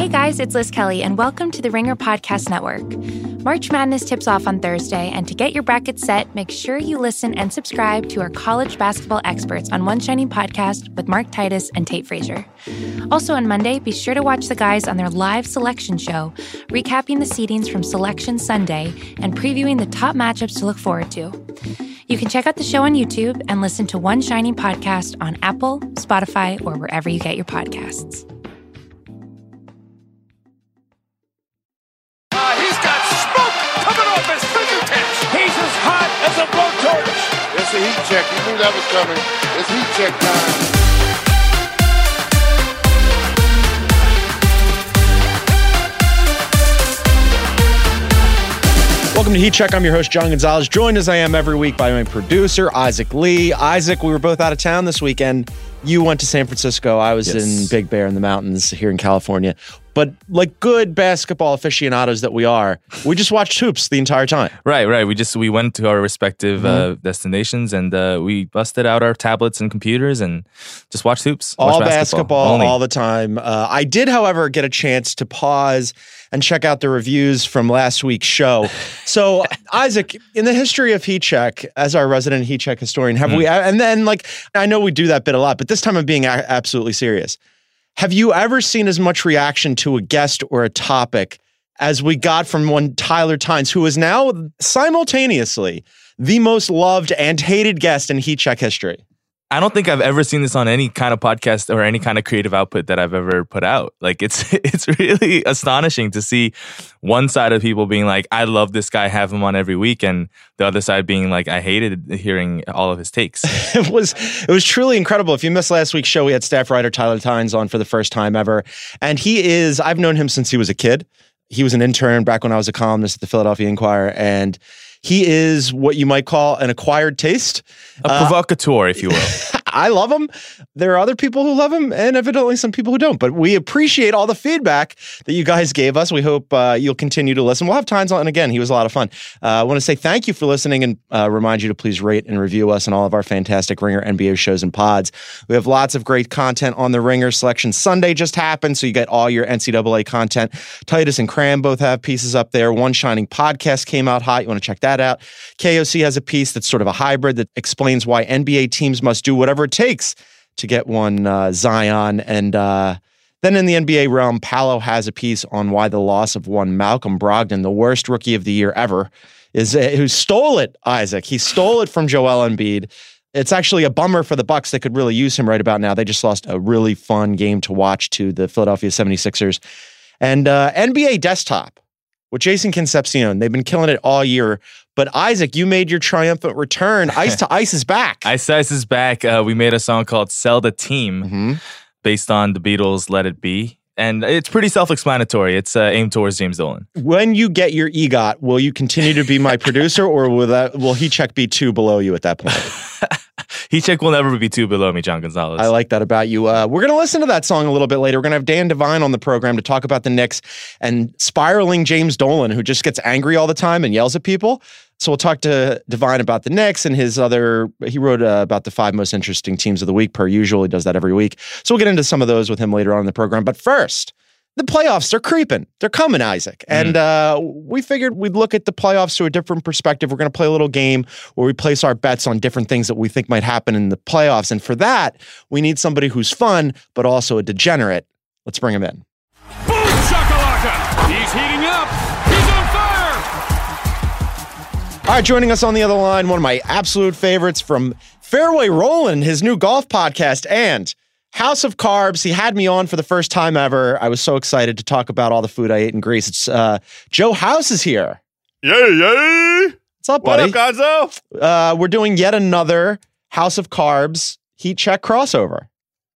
Hey guys, it's Liz Kelly, and welcome to the Ringer Podcast Network. March Madness tips off on Thursday, and to get your bracket set, make sure you listen and subscribe to our college basketball experts on One Shining Podcast with Mark Titus and Tate Frazier. Also on Monday, be sure to watch the guys on their live selection show, recapping the seedings from Selection Sunday and previewing the top matchups to look forward to. You can check out the show on YouTube and listen to One Shining Podcast on Apple, Spotify, or wherever you get your podcasts. It's a heat check. You knew that was coming. It's heat check time. Welcome to Heat Check. I'm your host, John Gonzalez, joined as I am every week by my producer, Isaac Lee. Isaac, we were both out of town this weekend. You went to San Francisco. I was Yes. in Big Bear in the mountains here in California. But like good basketball aficionados that we are, we just watched hoops the entire time. Right, right. We just we went to our respective uh, Mm-hmm. destinations and uh, we busted out our tablets and computers and just watched hoops. watched all basketball, all the time. Uh, I did, however, get a chance to pause and check out the reviews from last week's show. So, Isaac, in the history of Heat Check, as our resident Heat Check historian, have we? And then, like, I know we do that bit a lot, but this time I'm being a- absolutely serious. Have you ever seen as much reaction to a guest or a topic as we got from one Tyler Tynes, who is now simultaneously the most loved and hated guest in Heat Check history? I don't think I've ever seen this on any kind of podcast or any kind of creative output that I've ever put out. Like it's it's really astonishing to see one side of people being like, "I love this guy, have him on every week," and the other side being like, "I hated hearing all of his takes." it was it was truly incredible. If you missed last week's show, we had staff writer Tyler Tynes on for the first time ever, and he is I've known him since he was a kid. He was an intern back when I was a columnist at the Philadelphia Inquirer, and he is what you might call an acquired taste. A uh, provocateur, if you will. I love them. There are other people who love them, and evidently some people who don't. But we appreciate all the feedback that you guys gave us. We hope uh, you'll continue to listen. We'll have Tynes on again. He was a lot of fun. Uh, I want to say thank you for listening and uh, remind you to please rate and review us and all of our fantastic Ringer NBA shows and pods. We have lots of great content on the Ringer Selection Sunday just happened, so you get all your NCAA content. Titus and Cram both have pieces up there. One Shining podcast came out hot. You want to check that out. KOC has a piece that's sort of a hybrid that explains why NBA teams must do whatever it takes to get one uh, Zion. And uh, then in the NBA realm, Paolo has a piece on why the loss of one Malcolm Brogdon, the worst rookie of the year ever, is uh, who stole it. Isaac, he stole it from Joel Embiid. It's actually a bummer for the Bucks. They could really use him right about now. They just lost a really fun game to watch to the Philadelphia 76ers. And uh, NBA Desktop with Jason Concepcion. They've been killing it all year. But Isaac, you made your triumphant return. Ice to Ice is back. Ice to Ice is back. Uh, we made a song called "Sell the Team" Mhm. based on the Beatles' "Let It Be," and it's pretty self-explanatory. It's uh, aimed towards James Dolan. When you get your EGOT, will you continue to be my producer, or will that will Heat Check be two below you at that point? Heat will never be too below me, John Gonzalez. I like that about you. Uh, we're going to listen to that song a little bit later. We're going to have Dan Devine on the program to talk about the Knicks and spiraling James Dolan, who just gets angry all the time and yells at people. So we'll talk to Devine about the Knicks and his other. He wrote uh, about the five most interesting teams of the week per usual. He does that every week. So we'll get into some of those with him later on in the program. But first, the playoffs they're creeping. They're coming isaac. And uh, we figured we'd look at the playoffs to a different perspective. We're going to play a little game where we place our bets on different things that we think might happen in the playoffs. And for that we need somebody who's fun but also a degenerate. Let's bring him in. Boom shakalaka! He's heating up. He's on fire. all right joining us on the other line one of my absolute favorites from fairway rollin his new golf podcast and House of Carbs. He had me on for the first time ever. I was so excited to talk about all the food I ate in Greece. It's uh, Joe House is here. Yay, yay! What's up, buddy? What up, Gonzo? uh, we're doing yet another House of Carbs heat check crossover.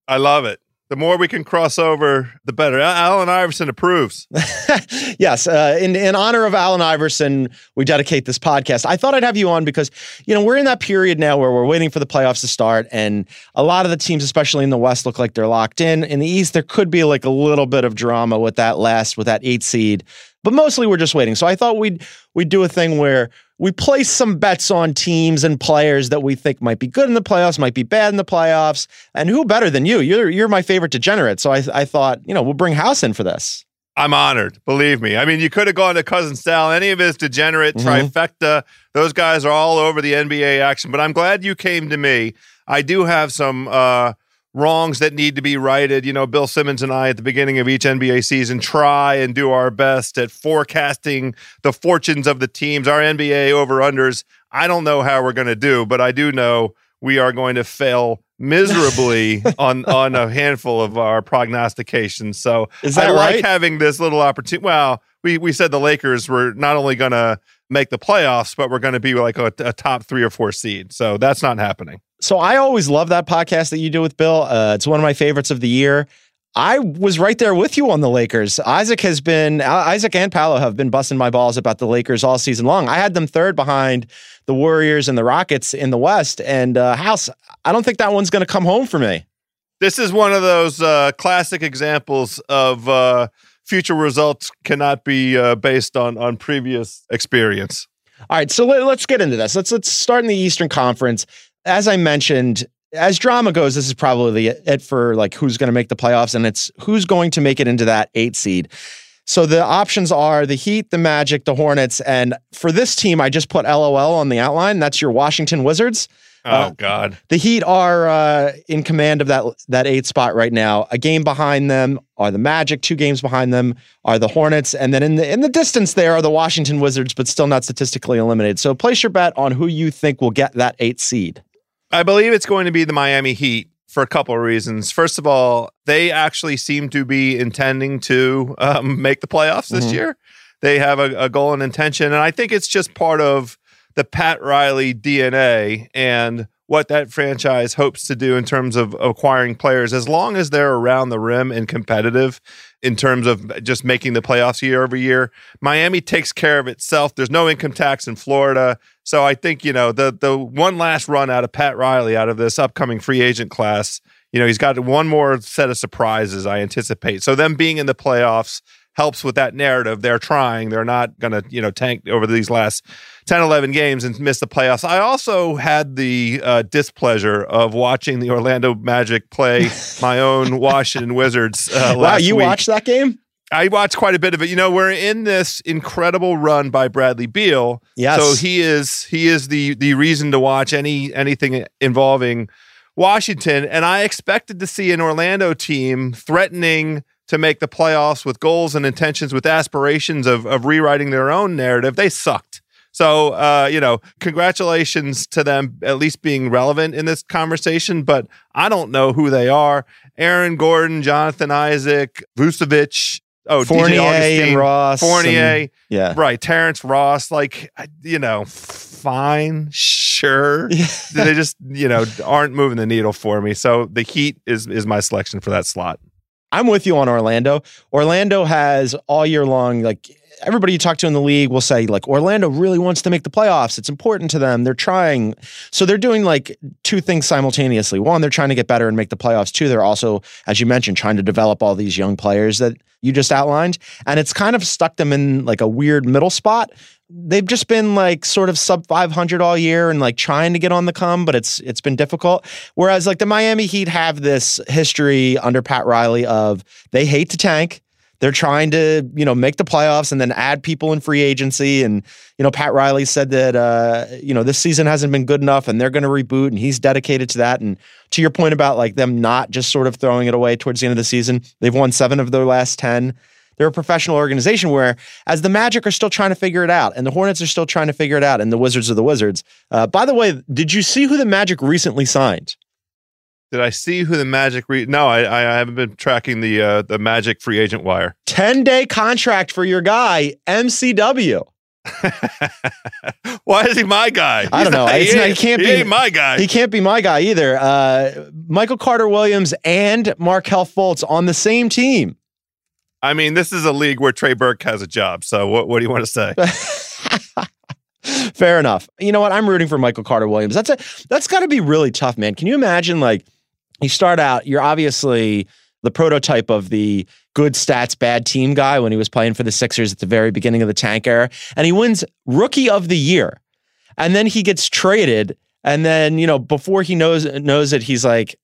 I love it. The more we can cross over, the better. Al- Allen Iverson approves. yes, uh, in in honor of Allen Iverson, we dedicate this podcast. I thought I'd have you on because you know we're in that period now where we're waiting for the playoffs to start, and a lot of the teams, especially in the West, look like they're locked in. In the East, there could be like a little bit of drama with that last with that eight seed, but mostly we're just waiting. So I thought we'd we'd do a thing where we place some bets on teams and players that we think might be good in the playoffs, might be bad in the playoffs, and who better than you? You're you're my favorite degenerate. So I I thought you know we'll bring House in for this. I'm honored. Believe me. I mean, you could have gone to Cousin Sal, any of his degenerate Mhm. trifecta. Those guys are all over the NBA action. But I'm glad you came to me. I do have some uh, wrongs that need to be righted. You know, Bill Simmons and I at the beginning of each NBA season try and do our best at forecasting the fortunes of the teams, our NBA over unders. I don't know how we're going to do, but I do know we are going to fail miserably on on a handful of our prognostications. So Is that I like having this little opportunity. Well, we we said the Lakers were not only going to make the playoffs, but we're going to be like a, a top three or four seed. So that's not happening. So I always love that podcast that you do with Bill. Uh, it's one of my favorites of the year. I was right there with you on the Lakers. Isaac has been Isaac and Paolo have been busting my balls about the Lakers all season long. I had them third behind the Warriors and the Rockets in the West. And uh, House, I don't think that one's going to come home for me. This is one of those uh, classic examples of uh, future results cannot be uh, based on on previous experience. All right, so let, us get into this. Let's let's start in the Eastern Conference. As I mentioned, as drama goes, this is probably it for like who's going to make the playoffs, and it's who's going to make it into that eight seed. So the options are the Heat, the Magic, the Hornets, and for this team, I just put LOL on the outline. That's your Washington Wizards. Oh Uh, God. The Heat are uh, in command of that that eight spot right now. A game behind them are the Magic. Two games behind them are the Hornets, and then in the in the distance there are the Washington Wizards, but still not statistically eliminated. So place your bet on who you think will get that eight seed. I believe it's going to be the Miami Heat for a couple of reasons. First of all, they actually seem to be intending to um, make the playoffs this Mhm. year. They have a, a goal and intention, and I think it's just part of the Pat Riley DNA and what that franchise hopes to do in terms of acquiring players. As long as they're around the rim and competitive in terms of just making the playoffs year over year, Miami takes care of itself. There's no income tax in Florida. So I think, you know, the the one last run out of Pat Riley out of this upcoming free agent class, you know, he's got one more set of surprises, I anticipate. So them being in the playoffs helps with that narrative. They're trying. They're not going to, you know, tank over these last 10, 11 games and miss the playoffs. I also had the uh, displeasure of watching the Orlando Magic play my own Washington Wizards. Uh, wow, you week. watched that game? I watched quite a bit of it. You know, we're in this incredible run by Bradley Beal. Yes. So he is he is the the reason to watch any anything involving Washington. And I expected to see an Orlando team threatening to make the playoffs with goals and intentions, with aspirations of of rewriting their own narrative. They sucked. So, uh, you know, congratulations to them at least being relevant in this conversation, but I don't know who they are. Aaron Gordon, Jonathan Isaac, Vucevic, oh, DJ Fournier Augustin, and Ross. Fournier, and- yeah. right? Terrence Ross, like you know, fine, sure. they just you know aren't moving the needle for me. So the Heat is is my selection for that slot. I'm with you on Orlando. Orlando has all year long, like everybody you talk to in the league will say, like, Orlando really wants to make the playoffs. It's important to them. They're trying. So they're doing like two things simultaneously. One, they're trying to get better and make the playoffs. Two, they're also, as you mentioned, trying to develop all these young players that you just outlined. And it's kind of stuck them in like a weird middle spot. They've just been like sort of sub 500 all year and like trying to get on the come, but it's it's been difficult. Whereas like the Miami Heat have this history under Pat Riley of they hate to tank. They're trying to, you know, make the playoffs and then add people in free agency. And, you know, Pat Riley said that, uh, you know, this season hasn't been good enough and they're going to reboot and he's dedicated to that. And to your point about like them not just sort of throwing it away towards the end of the season, they've won seven of their last 10. They're a professional organization where, as the Magic are still trying to figure it out, and the Hornets are still trying to figure it out, and the Wizards are the Wizards. Uh, by the way, did you see who the Magic recently signed? Did I see who the Magic? Re- no, I, I haven't been tracking the uh, the Magic free agent wire. 10 day contract for your guy, MCW. Why is he my guy? I don't know. not- he, not- he can't he be- ain't my guy. He can't be my guy either. Uh, Michael Carter Williams and Markelle Fultz on the same team. I mean, this is a league where Trey Burke has a job. So what what do you want to say? Fair enough. You know what? I'm rooting for Michael Carter Williams. That's a that's got to be really tough, man. Can you imagine like you start out, you're obviously the prototype of the good stats, bad team guy when he was playing for the Sixers at the very beginning of the tank era, and he wins rookie of the year. And then he gets traded, and then, you know, before he knows knows it, he's like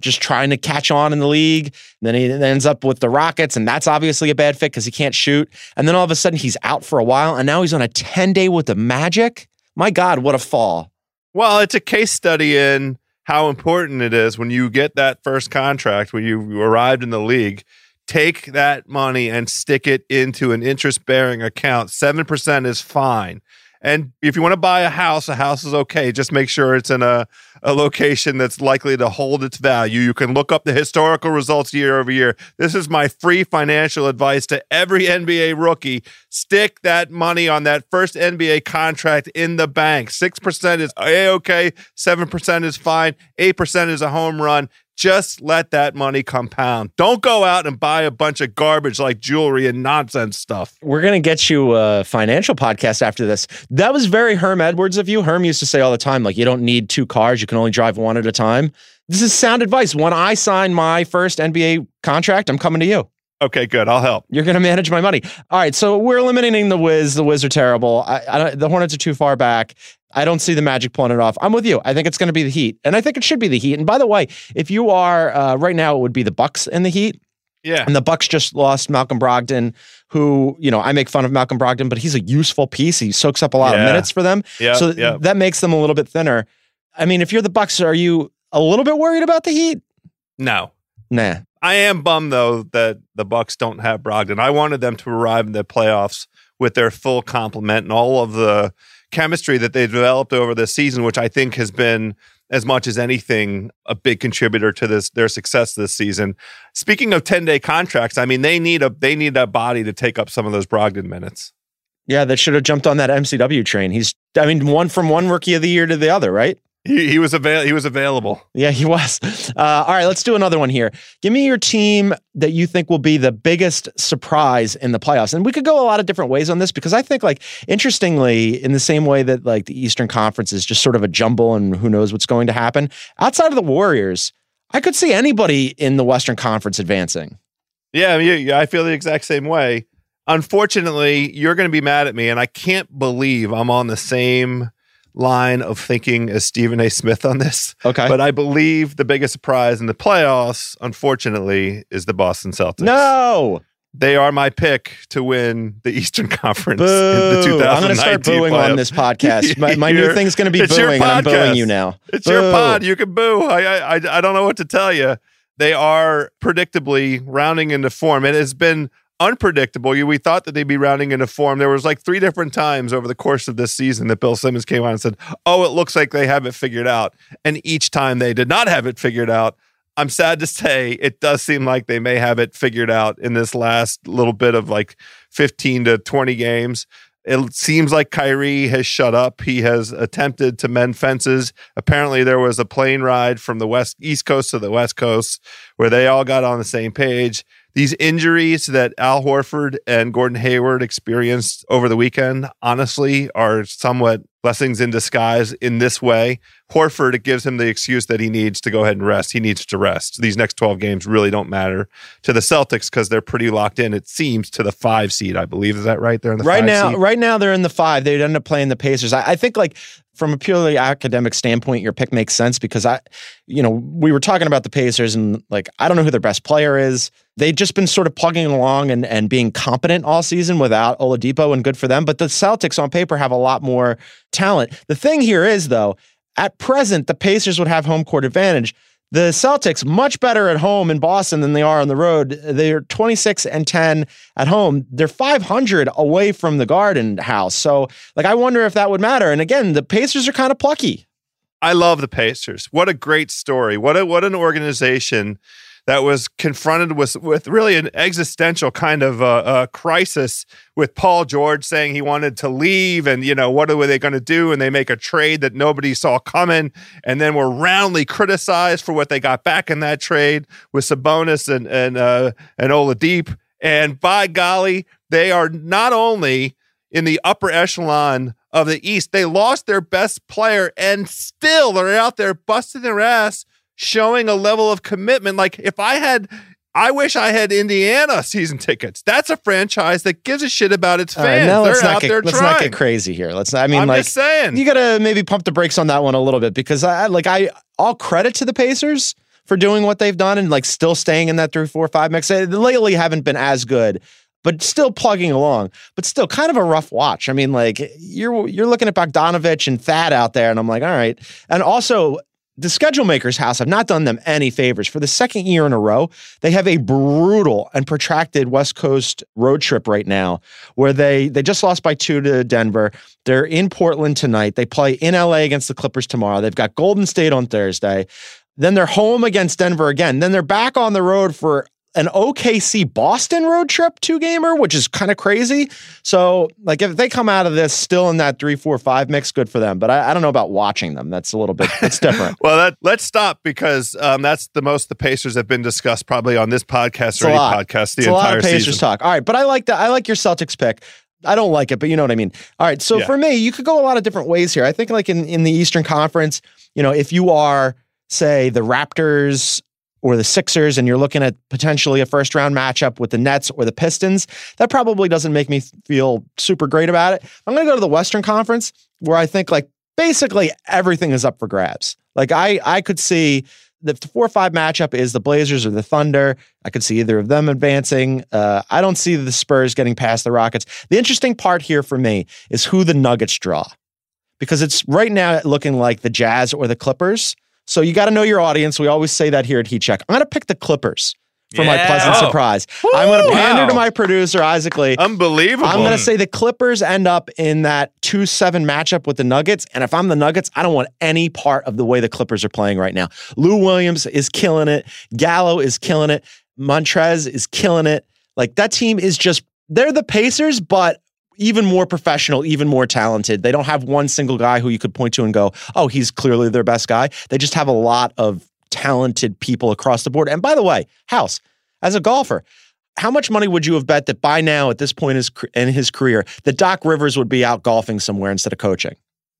just trying to catch on in the league. And then he ends up with the Rockets, and that's obviously a bad fit because he can't shoot. And then all of a sudden he's out for a while, and now he's on a 10 day with the Magic. My God, what a fall. Well, it's a case study in how important it is when you get that first contract, when you arrived in the league. Take that money and stick it into an interest bearing account. 7% is fine. And if you want to buy a house, a house is okay. Just make sure it's in a, a location that's likely to hold its value. You can look up the historical results year over year. This is my free financial advice to every NBA rookie. Stick that money on that first NBA contract in the bank. 6% is a okay, 7% is fine, 8% is a home run. Just let that money compound. Don't go out and buy a bunch of garbage like jewelry and nonsense stuff. We're going to get you a financial podcast after this. That was very Herm Edwards of you. Herm used to say all the time, like, you don't need two cars, you can only drive one at a time. This is sound advice. When I sign my first NBA contract, I'm coming to you. Okay, good. I'll help. You're going to manage my money. All right. So we're eliminating the Wiz. The Wiz are terrible. I, I, the Hornets are too far back. I don't see the Magic pulling it off. I'm with you. I think it's going to be the Heat, and I think it should be the Heat. And by the way, if you are uh, right now, it would be the Bucks and the Heat. Yeah. And the Bucks just lost Malcolm Brogdon, who you know I make fun of Malcolm Brogdon, but he's a useful piece. He soaks up a lot Yeah. of minutes for them. Yeah. so yeah. that makes them a little bit thinner. I mean, if you're the Bucks, are you a little bit worried about the Heat? No. Nah. I am bummed though that the Bucks don't have Brogdon. I wanted them to arrive in the playoffs with their full complement and all of the chemistry that they developed over this season, which I think has been as much as anything a big contributor to this their success this season. Speaking of 10-day contracts, I mean they need a they need a body to take up some of those Brogdon minutes. Yeah, that should have jumped on that MCW train. He's, I mean, one from one rookie of the year to the other, right? He, he was avail- he was available. Yeah, he was. Uh, all right, let's do another one here. Give me your team that you think will be the biggest surprise in the playoffs. And we could go a lot of different ways on this because I think, like, interestingly, in the same way that, like, the Eastern Conference is just sort of a jumble and who knows what's going to happen, outside of the Warriors, I could see anybody in the Western Conference advancing. Yeah, yeah, yeah, I feel the exact same way. Unfortunately, you're going to be mad at me, and I can't believe I'm on the same line of thinking as Stephen A. Smith on this. Okay. But I believe the biggest surprise in the playoffs, unfortunately, is the Boston Celtics. no. They are my pick to win the Eastern Conference Boo. in the 2019 I'm going to start booing on this podcast. My, my new thing's going to be booing, and I'm booing you now. It's your pod. You can boo. I, I I I don't know what to tell you. They are predictably rounding into form. It has been unpredictable. We thought that they'd be rounding into form. There was like three different times over the course of this season that Bill Simmons came on and said, "Oh, it looks like they have it figured out." And each time they did not have it figured out. I'm sad to say it does seem like they may have it figured out in this last little bit of like 15 to 20 games. It seems like Kyrie has shut up. He has attempted to mend fences. Apparently, there was a plane ride from the west east coast to the west coast where they all got on the same page. These injuries that Al Horford and Gordon Hayward experienced over the weekend, honestly, are somewhat blessings in disguise in this way. Horford, it gives him the excuse that he needs to go ahead and rest. He needs to rest. These next 12 games really don't matter to the Celtics because they're pretty locked in, it seems, to the five seed, I believe. Is that right? They're in the right five now seed? right now they're in the five they'd end up playing the pacers I, I think like from a purely academic standpoint your pick makes sense because i you know we were talking about the pacers and like i don't know who their best player is. They've just been sort of plugging along and, and being competent all season without oladipo and good for them but the celtics on paper have a lot more talent. The thing here is though at present the pacers would have home court advantage the Celtics much better at home in Boston than they are on the road. They're 26 and 10 at home. They're 500 away from the Garden House. So, like, I wonder if that would matter. And again, the Pacers are kind of plucky. I love the Pacers. What a great story. What a what an organization that was confronted with with really an existential kind of uh, uh, crisis with Paul George saying he wanted to leave, and you know what are they going to do? And they make a trade that nobody saw coming, and then were roundly criticized for what they got back in that trade with Sabonis and and uh, and Oladipo. And by golly, they are not only in the upper echelon of the East. They lost their best player and still they're out there busting their ass, showing a level of commitment. Like if I had, I wish I had Indiana season tickets. That's a franchise that gives a shit about its fans. they're let's out not get, there let's trying. not get crazy here. Let's. Not, I mean, I'm like, just saying. you got to maybe pump the brakes on that one a little bit because I like I all credit to the Pacers, for doing what they've done and like still staying in that three, four, five mix. They lately haven't been as good, but still plugging along. But still kind of a rough watch. I mean, like you're you're looking at Bogdanovich and Thad out there, and I'm like, all right. And also the schedule makers house have not done them any favors. For the second year in a row they have a brutal and protracted west coast road trip right now where they they just lost by two to denver. They're in portland tonight. They play in la against the clippers tomorrow. They've got golden state on thursday. Then they're home against denver again. Then they're back on the road for an OKC Boston road trip two gamer, which is kind of crazy. So, like, if they come out of this still in that three, four, five mix, good for them. But I, I don't know about watching them. That's a little bit, it's different. well, that, let's stop because um, that's the most the Pacers have been discussed probably on this podcast or any podcast the it's entire a lot of Pacers season. talk. All right, but I like that. I like your Celtics pick. I don't like it, but you know what I mean. All right, so Yeah. for me, you could go a lot of different ways here. I think, like in in the Eastern Conference, you know, if you are say the Raptors or the Sixers and you're looking at potentially a first round matchup with the Nets or the Pistons, that probably doesn't make me feel super great about it. I'm going to go to the Western Conference where I think like basically everything is up for grabs. Like I I could see the four or five matchup is the Blazers or the Thunder. I could see either of them advancing. Uh, I don't see the Spurs getting past the Rockets. The interesting part here for me is who the Nuggets draw, because it's right now looking like the Jazz or the Clippers. So you got to know your audience. We always say that here at Heat Check. I'm going to pick the Clippers for my pleasant Oh. surprise. I'm going to Woo! pander to my producer Isaac Lee. Unbelievable. I'm going to say the Clippers end up in that 2 7 matchup with the Nuggets. And if I'm the Nuggets, I don't want any part of the way the Clippers are playing right now. Lou Williams is killing it. Gallo is killing it. Montrezl is killing it. Like that team is just, they're the Pacers, but even more professional, even more talented. They don't have one single guy who you could point to and go, oh, he's clearly their best guy. They just have a lot of talented people across the board. And by the way, House, as a golfer, how much money would you have bet that by now, at this point in his, career, that Doc Rivers would be out golfing somewhere instead of coaching?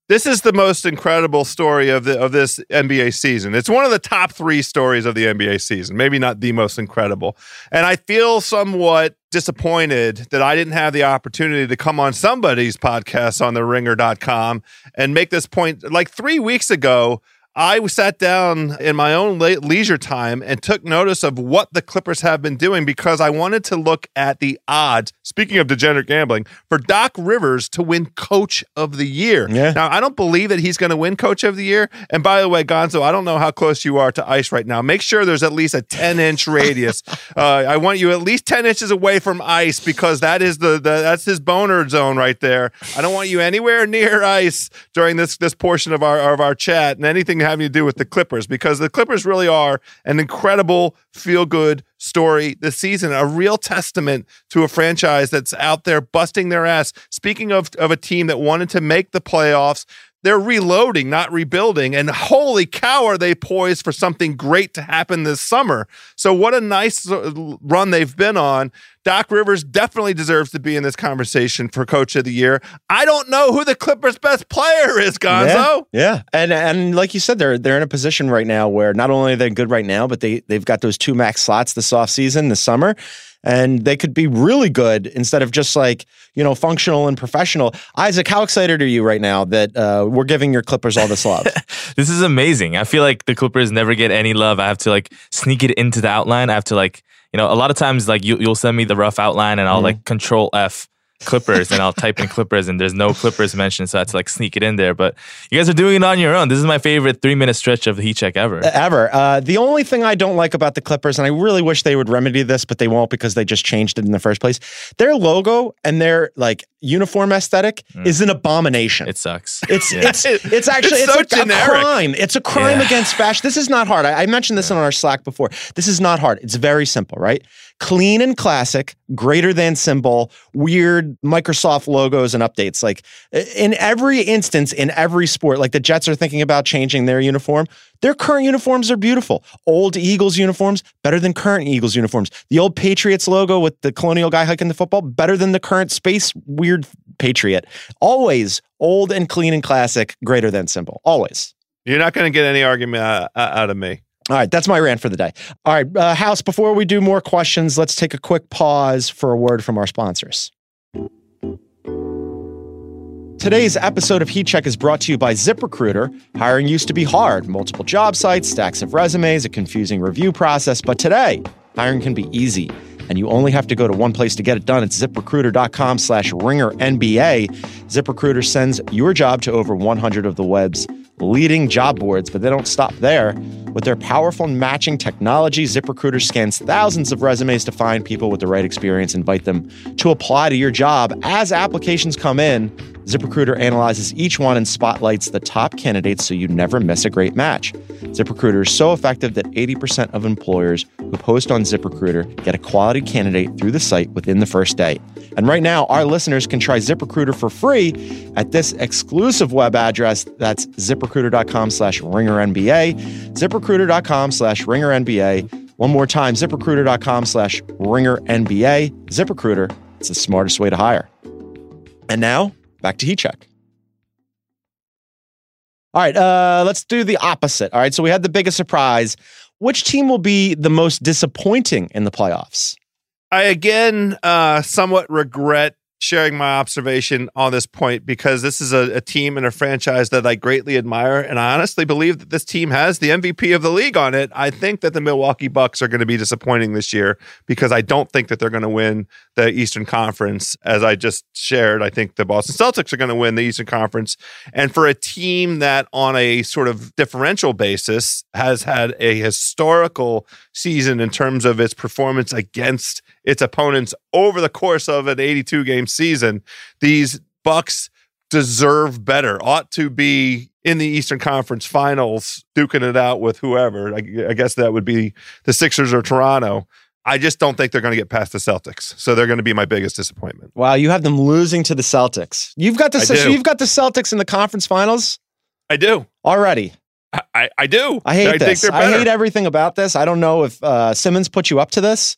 This is the most incredible story of the of this NBA season. It's one of the top three stories of the NBA season. Maybe not the most incredible. And I feel somewhat disappointed that I didn't have the opportunity to come on somebody's podcast on the ringer.com and make this point. Like three weeks ago, I sat down in my own le- leisure time and took notice of what the Clippers have been doing because I wanted to look at the odds. Speaking of degenerate gambling, for Doc Rivers to win Coach of the Year. Yeah. Now I don't believe that he's going to win Coach of the Year. And by the way, Gonzo, I don't know how close you are to ice right now. Make sure there's at least a 10 inch radius. Uh, I want you at least 10 inches away from ice because that is the, the that's his boner zone right there. I don't want you anywhere near ice during this this portion of our of our chat and anything having to do with the Clippers because the Clippers really are an incredible feel good story this season, a real testament to a franchise that's out there busting their ass. Speaking of of a team that wanted to make the playoffs, they're reloading, not rebuilding. And holy cow, are they poised for something great to happen this summer? So, what a nice uh, run they've been on. Doc Rivers definitely deserves to be in this conversation for Coach of the Year. I don't know who the Clippers' best player is, Gonzo. Yeah, yeah. And and like you said, they're they're in a position right now where not only are they good right now, but they they've got those two max slots this offseason, this summer. And they could be really good instead of just like, you know, functional and professional. Isaac, how excited are you right now that uh, we're giving your Clippers all this love? This is amazing. I feel like the Clippers never get any love. I have to like sneak it into the outline. I have to like, you know, a lot of times like you, you'll send me the rough outline and I'll Mm-hmm. like control F Clippers and I'll type in Clippers and there's no Clippers mentioned. So I have to like sneak it in there. But you guys are doing it on your own. This is my favorite three minute stretch of the Heat Check ever. ever. Uh, the only thing I don't like about the Clippers, and I really wish they would remedy this, but they won't because they just changed it in the first place. Their logo and their like uniform aesthetic mm. is an abomination. It sucks. It's Yeah. it's it's actually It's it's, so a, a crime. It's a crime Yeah. against fashion. This is not hard. I, I mentioned this on our Slack before. This is not hard. It's very simple, right? Clean and classic, greater than symbol, weird Microsoft logos and updates. Like in every instance, in every sport, like the Jets are thinking about changing their uniform. Their current uniforms are beautiful. Old Eagles uniforms better than current Eagles uniforms. The old Patriots logo with the colonial guy hiking the football better than the current space weird Patriot. Always old and clean and classic, greater than simple. Always. You're not going to get any argument uh, uh, out of me. All right, that's my rant for the day. All right, uh, House, before we do more questions, let's take a quick pause for a word from our sponsors. Today's episode of Heat Check is brought to you by ZipRecruiter. Hiring used to be hard multiple job sites, stacks of resumes, a confusing review process, but today, hiring can be easy. And you only have to go to one place to get it done. It's ziprecruiter.com slash ringer NBA. ZipRecruiter sends your job to over 100 of the web's leading job boards, but they don't stop there. With their powerful matching technology, ZipRecruiter scans thousands of resumes to find people with the right experience, invite them to apply to your job. As applications come in, ZipRecruiter analyzes each one and spotlights the top candidates so you never miss a great match. ZipRecruiter is so effective that 80% of employers who post on ZipRecruiter get a quality candidate through the site within the first day. And right now, our listeners can try ZipRecruiter for free at this exclusive web address. That's ziprecruiter.com slash ringernba. ZipRecruiter.com slash ringernba. One more time, ziprecruiter.com slash ringernba. ZipRecruiter, it's the smartest way to hire. And now, back to Heat Check. All right, uh, let's do the opposite. All right, so we had the biggest surprise. Which team will be the most disappointing in the playoffs? I again uh, somewhat regret sharing my observation on this point because this is a, a, team and a franchise that I greatly admire. And I honestly believe that this team has the MVP of the league on it. I think that the Milwaukee Bucks are going to be disappointing this year because I don't think that they're going to win the Eastern Conference. As I just shared, I think the Boston Celtics are going to win the Eastern Conference. And for a team that, on a sort of differential basis, has had a historical season in terms of its performance against its opponents over the course of an 82 game season. These Bucks deserve better, ought to be in the Eastern Conference Finals, duking it out with whoever. I, I guess that would be the Sixers or Toronto. I just don't think they're going to get past the Celtics. So they're going to be my biggest disappointment. Wow, you have them losing to the Celtics. You've got the so you've got the Celtics in the conference finals. I do already. I, I do. I hate I this. I hate everything about this. I don't know if uh, Simmons put you up to this.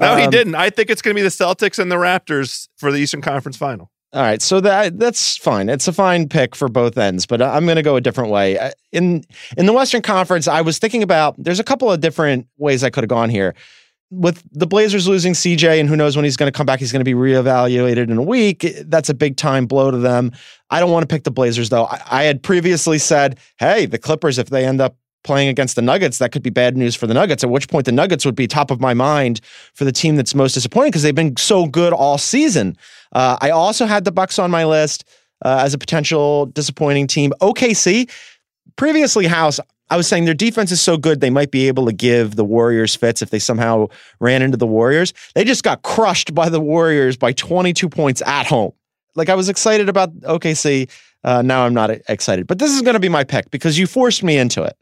No, um, he didn't. I think it's going to be the Celtics and the Raptors for the Eastern Conference Final. All right, so that that's fine. It's a fine pick for both ends, but I'm going to go a different way. In in the Western Conference, I was thinking about there's a couple of different ways I could have gone here. With the Blazers losing CJ, and who knows when he's going to come back, he's going to be reevaluated in a week. That's a big time blow to them. I don't want to pick the Blazers though. I, I had previously said, hey, the Clippers, if they end up playing against the Nuggets, that could be bad news for the Nuggets. At which point, the Nuggets would be top of my mind for the team that's most disappointing because they've been so good all season. Uh, I also had the Bucks on my list uh, as a potential disappointing team. OKC, previously House. I was saying their defense is so good they might be able to give the Warriors fits if they somehow ran into the Warriors. They just got crushed by the Warriors by 22 points at home. Like I was excited about OKC. Uh, now I'm not excited, but this is going to be my pick because you forced me into it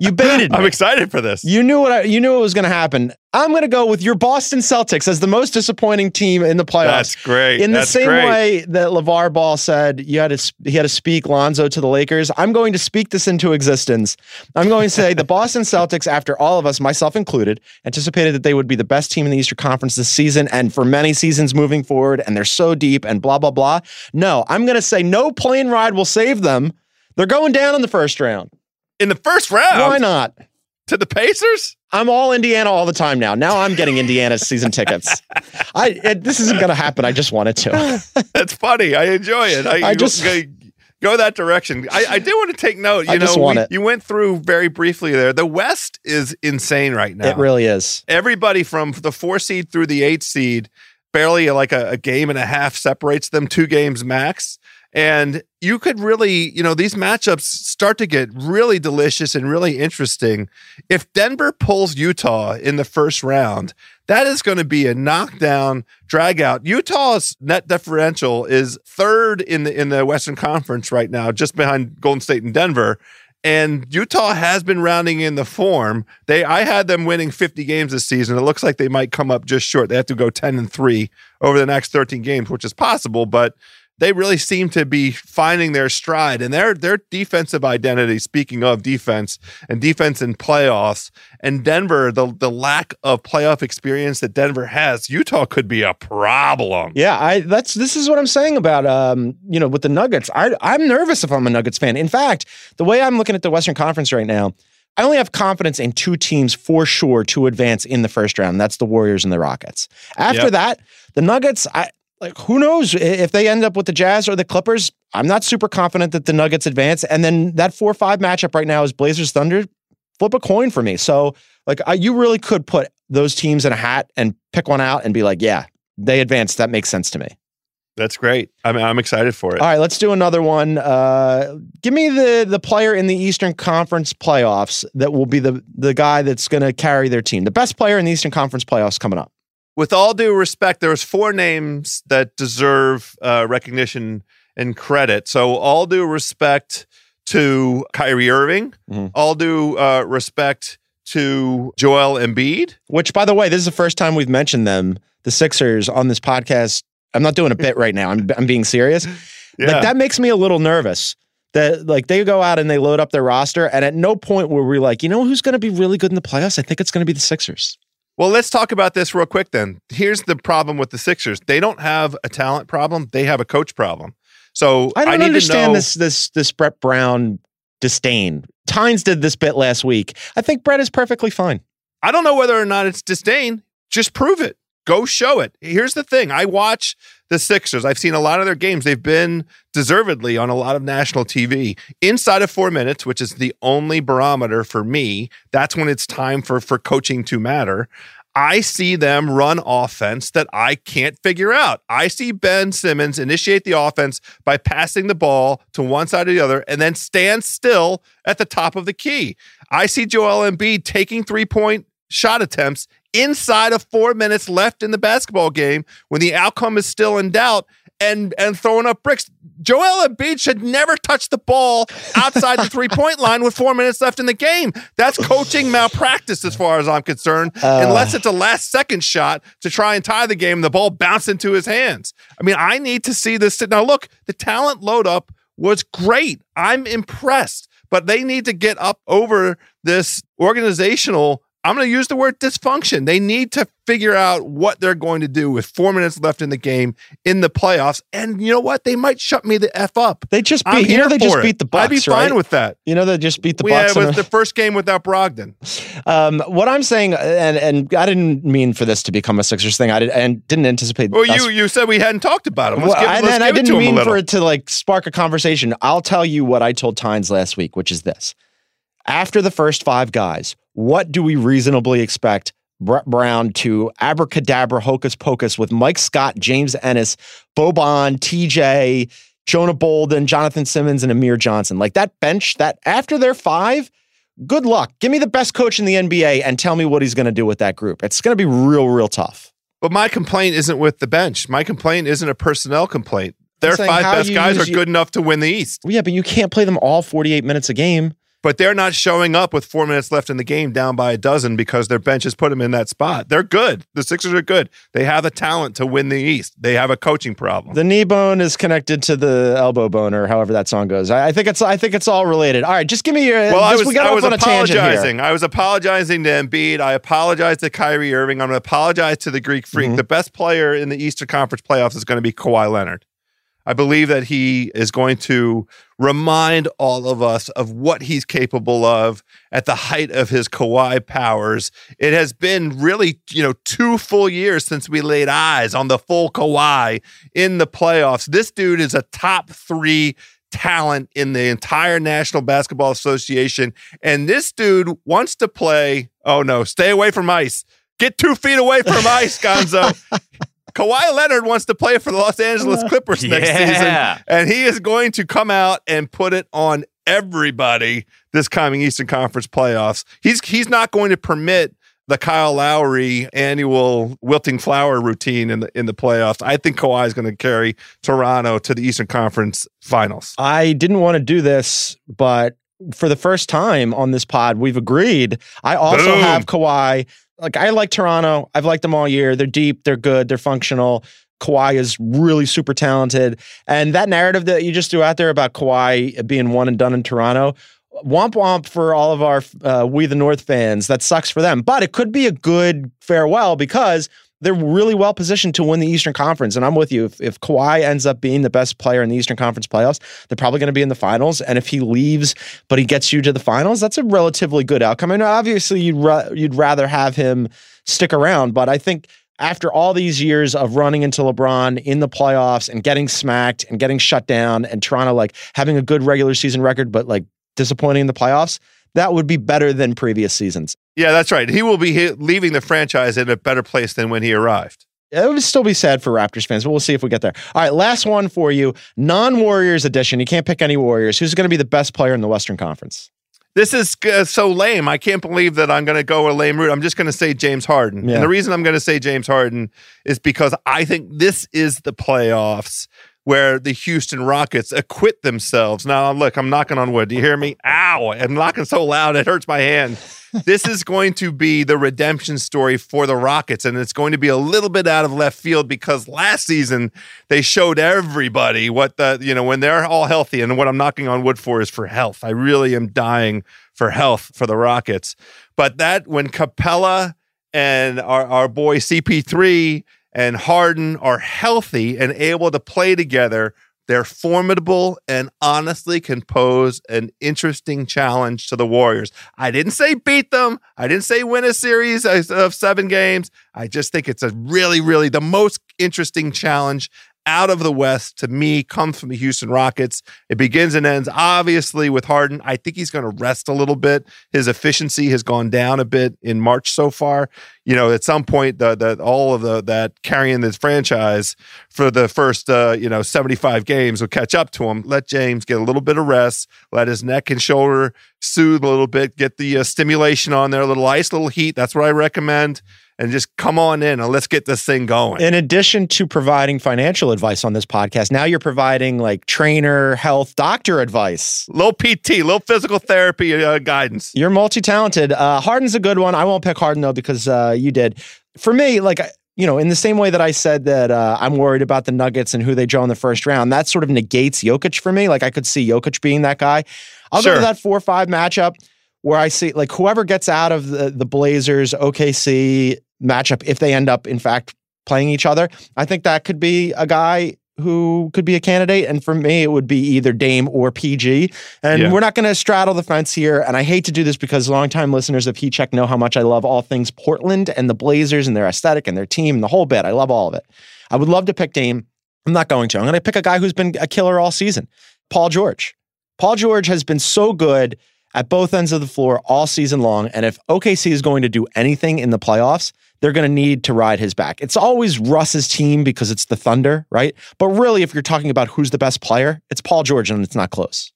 you baited me. I'm excited for this. You knew what I, you knew what was going to happen. I'm going to go with your Boston Celtics as the most disappointing team in the playoffs. That's great. In the That's same great. way that LeVar Ball said you had to he had to speak Lonzo to the Lakers, I'm going to speak this into existence. I'm going to say the Boston Celtics, after all of us, myself included, anticipated that they would be the best team in the Eastern Conference this season and for many seasons moving forward, and they're so deep and blah blah blah. No, I'm going to say no plane ride will save them. They're going down in the first round in the first round. Why not? To the Pacers? I'm all Indiana all the time now. Now I'm getting Indiana season tickets. I it, this isn't going to happen. I just wanted to. That's funny. I enjoy it. I, I just go, go, that direction. I, I do want to take note. You I know, just want we, it. you went through very briefly there. The West is insane right now. It really is. Everybody from the four seed through the eight seed, barely like a, a game and a half separates them, two games max. And you could really, you know, these matchups start to get really delicious and really interesting. If Denver pulls Utah in the first round, that is going to be a knockdown, drag out. Utah's net differential is third in the in the Western Conference right now, just behind Golden State and Denver. And Utah has been rounding in the form. They I had them winning 50 games this season. It looks like they might come up just short. They have to go 10 and 3 over the next 13 games, which is possible, but they really seem to be finding their stride and their their defensive identity. Speaking of defense and defense in playoffs, and Denver, the the lack of playoff experience that Denver has, Utah could be a problem. Yeah, I that's this is what I'm saying about um you know with the Nuggets. I I'm nervous if I'm a Nuggets fan. In fact, the way I'm looking at the Western Conference right now. I only have confidence in two teams for sure to advance in the first round. That's the Warriors and the Rockets. After Yep. that, the Nuggets, I, like who knows if they end up with the Jazz or the Clippers? I'm not super confident that the Nuggets advance. And then that four five matchup right now is Blazers Thunder. Flip a coin for me. So like I, you really could put those teams in a hat and pick one out and be like, yeah, they advance. That makes sense to me. That's great. I mean, I'm excited for it. All right, let's do another one. Uh, give me the the player in the Eastern Conference playoffs that will be the the guy that's going to carry their team. The best player in the Eastern Conference playoffs coming up. With all due respect, there's four names that deserve uh, recognition and credit. So, all due respect to Kyrie Irving, Mhm. all due uh, respect to Joel Embiid. Which, by the way, this is the first time we've mentioned them, the Sixers, on this podcast. I'm not doing a bit right now. I'm I'm being serious. Yeah. Like that makes me a little nervous. That like they go out and they load up their roster, and at no point were we like, you know, who's going to be really good in the playoffs? I think it's going to be the Sixers. Well, let's talk about this real quick then. Here's the problem with the Sixers. They don't have a talent problem, they have a coach problem. So I don't need understand to know, this this this Brett Brown disdain. Tynes did this bit last week. I think Brett is perfectly fine. I don't know whether or not it's disdain. Just prove it. Go show it. Here's the thing. I watch the Sixers. I've seen a lot of their games. They've been deservedly on a lot of national TV. Inside of four minutes, which is the only barometer for me, that's when it's time for for coaching to matter. I see them run offense that I can't figure out. I see Ben Simmons initiate the offense by passing the ball to one side or the other and then stand still at the top of the key. I see Joel Embiid taking three point shot attempts inside of four minutes left in the basketball game when the outcome is still in doubt and and throwing up bricks. Joel Embiid should never touch the ball outside the three point line with four minutes left in the game. That's coaching malpractice, as far as I'm concerned. Uh. unless it's a last second shot to try and tie the game, the ball bounced into his hands. I mean, I need to see this. Now, look, the talent load up was great. I'm impressed, but they need to get up over this organizational. I'm going to use the word dysfunction. They need to figure out what they're going to do with four minutes left in the game in the playoffs. And you know what? They might shut me the f up. They just beat. You know they just it. beat the Bucks. I'd be fine right? with that. You know they just beat the yeah, Bucks. it was the first game without Brogdon. um, what I'm saying, and and I didn't mean for this to become a Sixers thing. I did, and didn't anticipate. Well, us- you you said we hadn't talked about him. Let's Well, give, and, let's and I it didn't mean for it to like spark a conversation. I'll tell you what I told Tynes last week, which is this: after the first five guys, what do we reasonably expect Brett Brown to abracadabra hocus pocus with Mike Scott, James Ennis, Boban, TJ, Jonah Bolden, Jonathan Simmons, and Amir Johnson? Like that bench, that after their five. Good luck. Give me the best coach in the NBA and tell me what he's going to do with that group. It's going to be real, real tough. But my complaint isn't with the bench. My complaint isn't a personnel complaint. Their five best guys are good enough to win the East, Well, yeah, but you can't play them all 48 minutes a game. But they're not showing up with four minutes left in the game down by a dozen because their bench has put them in that spot. They're good. The Sixers are good. They have the talent to win the East. They have a coaching problem. The knee bone is connected to the elbow bone, or however that song goes. I, I think it's I think it's all related. All right, just give me your. well, I was, we I was on a tangent here. apologizing. I was apologizing to Embiid. I apologize to Kyrie Irving. I'm going to apologize to the Greek Freak. Mm-hmm. The best player in the Eastern Conference playoffs is going to be Kawhi Leonard. I believe that he is going to remind all of us of what he's capable of at the height of his Kawhi powers. It has been really, you know, two full years since we laid eyes on the full Kawhi in the playoffs. This dude is a top three talent in the entire National Basketball Association. And this dude wants to play. Oh no, stay away from ice. Get two feet away from ice, Gonzo. Kawhi Leonard wants to play for the Los Angeles uh, Clippers next Yeah. season, and he is going to come out and put it on everybody this coming Eastern Conference playoffs. He's he's not going to permit the Kyle Lowry annual wilting flower routine in the in the playoffs. I think Kawhi is going to carry Toronto to the Eastern Conference Finals. I didn't want to do this, but for the first time on this pod, we've agreed. I also Boom. have Kawhi. Like I like Toronto. I've liked them all year. They're deep. They're good. They're functional. Kawhi is really super talented. And that narrative that you just threw out there about Kawhi being one and done in Toronto, womp womp for all of our uh, We the North fans. That sucks for them. But it could be a good farewell because they're really well positioned to win the Eastern Conference. And I'm with you. If, if Kawhi ends up being the best player in the Eastern Conference playoffs, they're probably going to be in the finals. And if he leaves, but he gets you to the finals, that's a relatively good outcome. And obviously, you'd, ra- you'd rather have him stick around. But I think after all these years of running into LeBron in the playoffs and getting smacked and getting shut down and Toronto like having a good regular season record, but like disappointing in the playoffs, that would be better than previous seasons. Yeah, that's right. He will be leaving the franchise in a better place than when he arrived. It would still be sad for Raptors fans, but we'll see if we get there. All right, last one for you. Non Warriors edition. You can't pick any Warriors. Who's going to be the best player in the Western Conference? This is uh, so lame. I can't believe that I'm going to go a lame route. I'm just going to say James Harden. Yeah. And the reason I'm going to say James Harden is because I think this is the playoffs where the Houston Rockets acquit themselves. Now, look, I'm knocking on wood. Do you hear me? Ow. I'm knocking so loud it hurts my hand. this is going to be the redemption story for the Rockets, and it's going to be a little bit out of left field because last season they showed everybody what the, you know, when they're all healthy, and what I'm knocking on wood for is for health. I really am dying for health for the Rockets. But that when Capela and our, our boy CP3 and Harden are healthy and able to play together, they're formidable and honestly can pose an interesting challenge to the Warriors. I didn't say beat them. I didn't say win a series of seven games. I just think it's a really, really the most interesting challenge out of the West to me comes from the Houston Rockets. It begins and ends obviously with Harden. I think he's going to rest a little bit. His efficiency has gone down a bit in March so far. You know, at some point, the, the all of the that carrying this franchise for the first uh, you know 75 games will catch up to him. Let James get a little bit of rest. Let his neck and shoulder soothe a little bit. Get the uh, stimulation on there, a little ice, a little heat. That's what I recommend. And just come on in and let's get this thing going. In addition to providing financial advice on this podcast, now you're providing like trainer, health, doctor advice. little PT, little physical therapy uh, guidance. You're multi talented. Uh, Harden's a good one. I won't pick Harden though because uh, you did. For me, like you know, in the same way that I said that uh, I'm worried about the Nuggets and who they draw in the first round, that sort of negates Jokic for me. Like I could see Jokic being that guy. I'll go to that four or five matchup where I see like whoever gets out of the, the Blazers OKC matchup, if they end up in fact playing each other, I think that could be a guy who could be a candidate. And for me, it would be either Dame or PG. And Yeah. we're not going to straddle the fence here. And I hate to do this because longtime listeners of Heat Check know how much I love all things Portland and the Blazers and their aesthetic and their team and the whole bit. I love all of it. I would love to pick Dame. I'm not going to. I'm going to pick a guy who's been a killer all season, Paul George. Paul George has been so good at both ends of the floor all season long. And if OKC is going to do anything in the playoffs, they're going to need to ride his back. It's always Russ's team because it's the Thunder, right? But really, if you're talking about who's the best player, it's Paul George, and it's not close.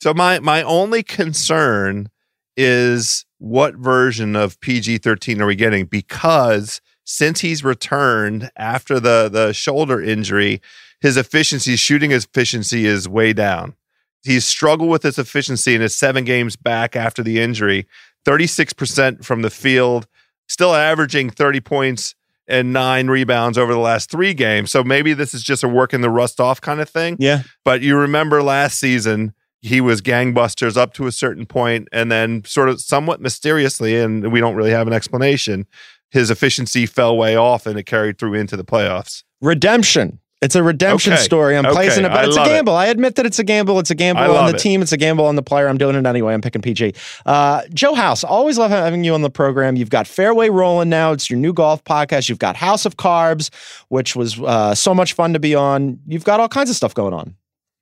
So my my only concern is what version of PG thirteen are we getting? Because since he's returned after the the shoulder injury, his efficiency, shooting efficiency, is way down. He's struggled with his efficiency in his seven games back after the injury. Thirty six percent from the field, still averaging thirty points and nine rebounds over the last three games. So maybe this is just a working the rust off kind of thing. Yeah. But you remember last season, he was gangbusters up to a certain point, and then sort of somewhat mysteriously, and we don't really have an explanation, his efficiency fell way off and it carried through into the playoffs. Redemption. It's a redemption Okay. story. I'm Okay. placing it, but I it's a love it. gamble. I admit that it's a gamble. It's a gamble on the it. team. It's a gamble on the player. I'm doing it anyway. I'm picking PG. Uh, Joe House, always love having you on the program. You've got Fairway Rolling now. It's your new golf podcast. You've got House of Carbs, which was uh, so much fun to be on. You've got all kinds of stuff going on.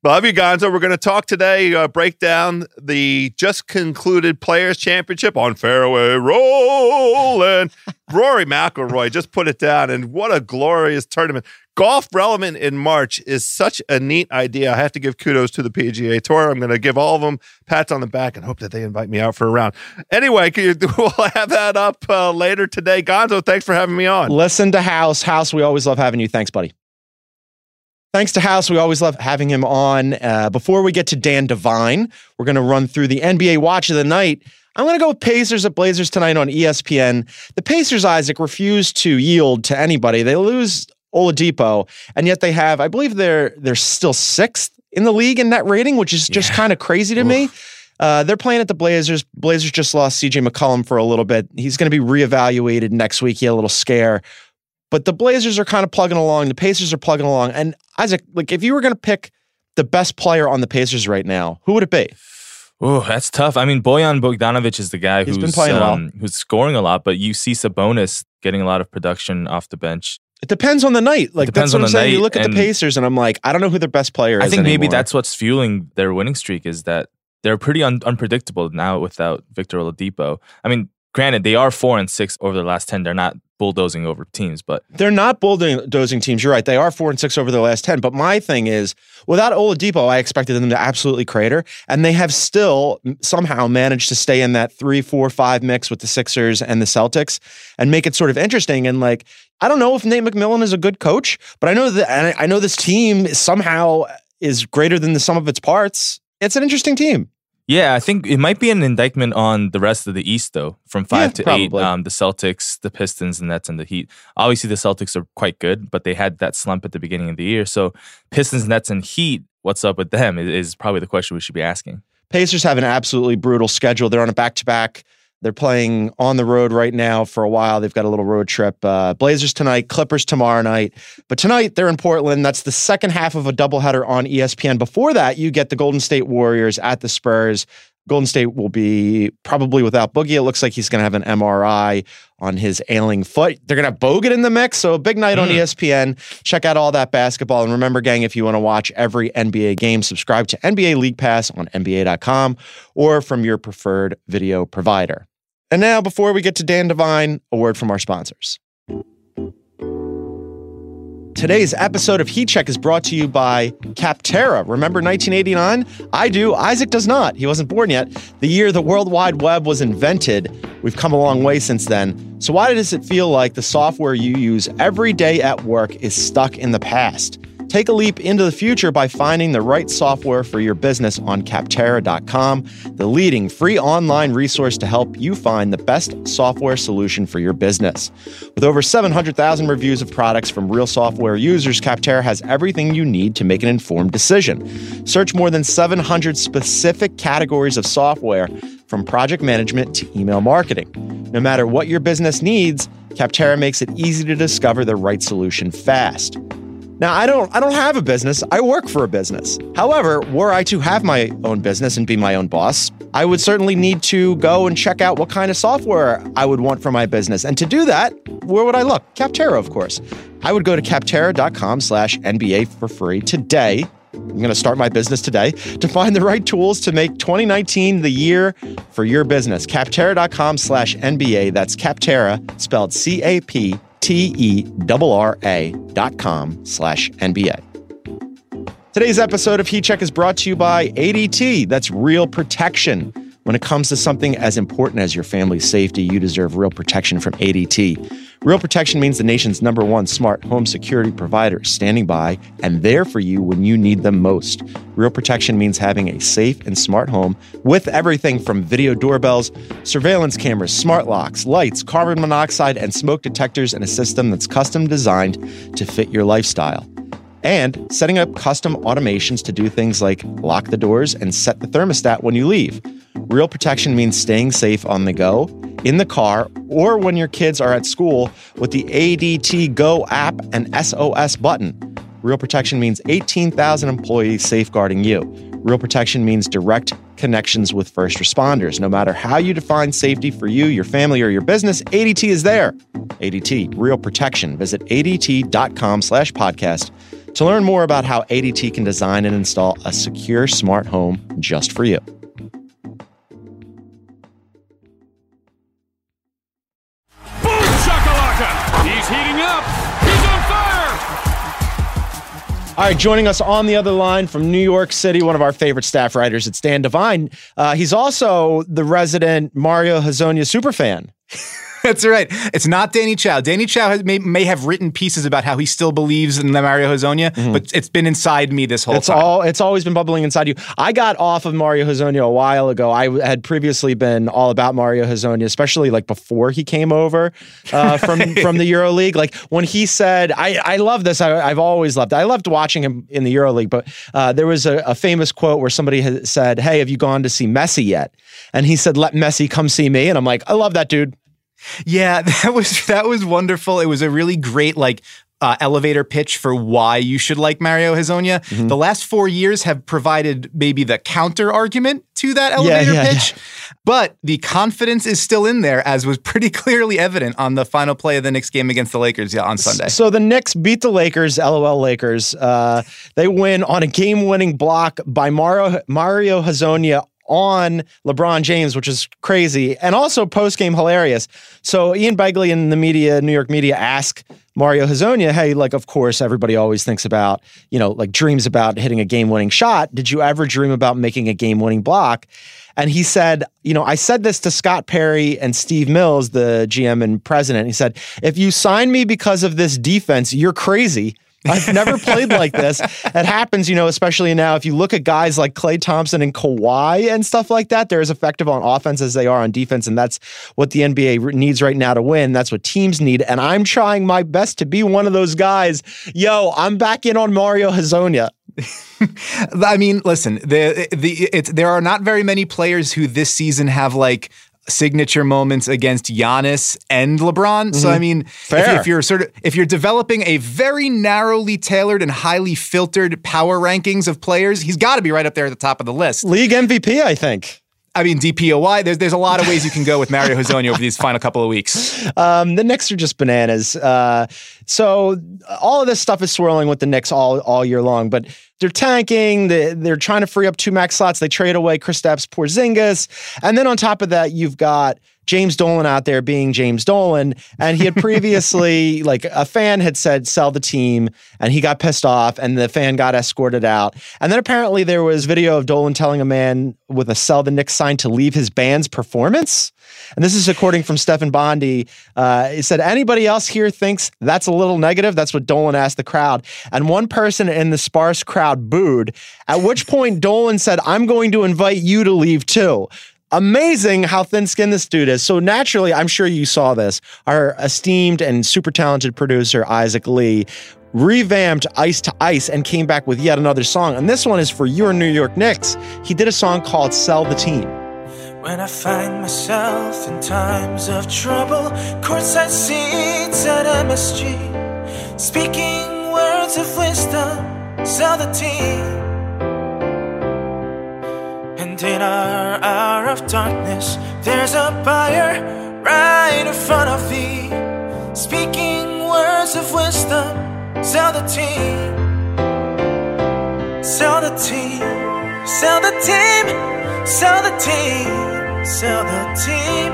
Love you, Gonzo. We're going to talk today, uh, break down the just concluded Players Championship on Fairway Rolling. Rory McIlroy just put it down, and what a glorious tournament. Golf relevant in March is such a neat idea. I have to give kudos to the PGA Tour. I'm going to give all of them pats on the back and hope that they invite me out for a round. Anyway, we'll have that up uh, later today. Gonzo, thanks for having me on. Listen to House. House, we always love having you. Thanks, buddy. Thanks to House. We always love having him on. Uh, before we get to Dan Devine, we're going to run through the NBA watch of the night. I'm going to go with Pacers at Blazers tonight on ESPN. The Pacers, Isaac, refuse to yield to anybody. They lose Oladipo, and yet they have, I believe they're they're still sixth in the league in net rating, which is just Yeah. kind of crazy to me. Uh, they're playing at the Blazers. Blazers just lost CJ McCollum for a little bit. He's going to be reevaluated next week. He had a little scare. But the Blazers are kind of plugging along. The Pacers are plugging along. And Isaac, like if you were going to pick the best player on the Pacers right now, who would it be? Oh, that's tough. I mean, Bojan Bogdanovic is the guy He's who's been playing well. um, who's scoring a lot, but you see Sabonis getting a lot of production off the bench. It depends on the night. Like depends that's what I'm saying. You look at the Pacers, and I'm like, I don't know who their best player is. I think maybe that's what's fueling their winning streak is that they're pretty un- unpredictable now without Victor Oladipo. I mean, granted, they are four and six over the last ten. They're not bulldozing over teams, but They're not bulldozing teams. You're right. They are four and six over the last 10. But my thing is, without Oladipo, I expected them to absolutely crater. And they have still somehow managed to stay in that three, four, five mix with the Sixers and the Celtics and make it sort of interesting. And like, I don't know if Nate McMillan is a good coach, but I know that I know this team somehow is greater than the sum of its parts. It's an interesting team. Yeah, I think it might be an indictment on the rest of the East, though. From five Yeah, to probably. eight, um, the Celtics, the Pistons, and Nets and the Heat. Obviously, the Celtics are quite good, but they had that slump at the beginning of the year. So, Pistons, Nets, and Heat, what's up with them is, is probably the question we should be asking. Pacers have an absolutely brutal schedule. They're on a back to back. They're playing on the road right now for a while. They've got a little road trip. Uh, Blazers tonight, Clippers tomorrow night. But tonight they're in Portland. That's the second half of a doubleheader on ESPN. Before that, you get the Golden State Warriors at the Spurs. Golden State will be probably without Boogie. It looks like he's going to have an MRI on his ailing foot. They're going to have Bogut in the mix. So a big night on hmm. E ESPN. Check out all that basketball. And remember, gang, if you want to watch every NBA game, subscribe to NBA League Pass on NBA.com or from your preferred video provider. And now, before we get to Dan Devine, a word from our sponsors. Today's episode of Heat Check is brought to you by Capterra. Remember 1989? I do. Isaac does not. He wasn't born yet. The year the World Wide Web was invented. We've come a long way since then. So, why does it feel like the software you use every day at work is stuck in the past? Take a leap into the future by finding the right software for your business on Capterra.com, the leading free online resource to help you find the best software solution for your business. With over 700,000 reviews of products from real software users, Capterra has everything you need to make an informed decision. Search more than 700 specific categories of software from project management to email marketing. No matter what your business needs, Capterra makes it easy to discover the right solution fast. Now, I don't I don't have a business. I work for a business. However, were I to have my own business and be my own boss, I would certainly need to go and check out what kind of software I would want for my business. And to do that, where would I look? Capterra, of course. I would go to capterra.com slash NBA for free today. I'm going to start my business today to find the right tools to make 2019 the year for your business. Capterra.com slash NBA. That's Capterra, spelled C A P T E R R A dot com slash NBA. Today's episode of Heat Check is brought to you by ADT. That's real protection. When it comes to something as important as your family's safety, you deserve real protection from ADT. Real protection means the nation's number one smart home security provider standing by and there for you when you need them most. Real protection means having a safe and smart home with everything from video doorbells, surveillance cameras, smart locks, lights, carbon monoxide, and smoke detectors and a system that's custom designed to fit your lifestyle and setting up custom automations to do things like lock the doors and set the thermostat when you leave. Real protection means staying safe on the go, in the car, or when your kids are at school with the ADT Go app and SOS button. Real protection means 18,000 employees safeguarding you. Real protection means direct connections with first responders. No matter how you define safety for you, your family, or your business, ADT is there. ADT, real protection. Visit ADT.com slash podcast to learn more about how ADT can design and install a secure smart home just for you. All right, joining us on the other line from New York City, one of our favorite staff writers, it's Dan Devine. Uh, he's also the resident Mario Hezonja superfan. That's right. It's not Danny Chau. Danny Chau has, may, may have written pieces about how he still believes in Mario Hezonja, but it's been inside me this whole Mm-hmm. It's time. all it's always been bubbling inside you. I got off of Mario Hezonja a while ago. I had previously been all about Mario Hezonja, especially like before he came over uh, from from the EuroLeague. Like when he said, "I I love this. I, I've always loved. It. I loved watching him in the EuroLeague." But uh, there was a, a famous quote where somebody had said, "Hey, have you gone to see Messi yet?" And he said, "Let Messi come see me." And I'm like, "I love that dude." Yeah, that was that was wonderful. It was a really great like uh, elevator pitch for why you should like Mario Hezonja. Mm-hmm. The last four years have provided maybe the counter argument to that elevator yeah, pitch, but the confidence is still in there, as was pretty clearly evident on the final play of the Knicks game against the Lakers yeah, on Sunday. So the Knicks beat the Lakers, LOL Lakers. Uh, they win on a game-winning block by Mario Mario Hezonja on LeBron James, which is crazy, and also post-game hilarious. So Ian Begley and the media, New York media, ask Mario Hezonja, "Hey, like, of course, everybody always thinks about, you know, like dreams about hitting a game-winning shot. Did you ever dream about making a game-winning block?" And he said, you know, I said this to Scott Perry and Steve Mills, the GM and president. He said, if you sign me because of this defense, you're crazy. I've never played like this. It happens, you know, especially now. If you look at guys like Klay Thompson and Kawhi and stuff like that, they're as effective on offense as they are on defense. And that's what the NBA needs right now to win. That's what teams need. And I'm trying my best to be one of those guys. Yo, I'm back in on Mario Hezonja. I mean, listen, the the it's there are not very many players who this season have like signature moments against Giannis and LeBron. So I mm-hmm. mean, if, if you're sort of if you're developing a very narrowly tailored and highly filtered power rankings of players, he's got to be right up there at the top of the list. League MVP, I think. I mean, DPOY. There's there's a lot of ways you can go with Mario Hezonja over these final couple of weeks. Um, the Knicks are just bananas. Uh, so all of this stuff is swirling with the Knicks all all year long, but they're tanking. They, they're trying to free up two max slots. They trade away Kristaps Porzingis, and then on top of that, you've got James Dolan out there being James Dolan, and he had previously like a fan had said sell the team, and he got pissed off, and the fan got escorted out, and then apparently there was video of Dolan telling a man with a sell the Knicks sign to leave his band's performance. And this is according from Stefan Bondy. Uh, he said, anybody else here thinks that's a little negative? That's what Dolan asked the crowd. And one person in the sparse crowd booed, at which point Dolan said, I'm going to invite you to leave too. Amazing how thin skinned this dude is. So naturally, I'm sure you saw this. Our esteemed and super talented producer, Isaac Lee, revamped Ice to Ice and came back with yet another song. And this one is for your New York Knicks. He did a song called Sell the Team. When I find myself in times of trouble, courtside seats at MSG, speaking words of wisdom, sell the team. And in our hour of darkness, there's a buyer right in front of thee, speaking words of wisdom, sell the team. Sell the team, sell the team, sell the team, sell the team.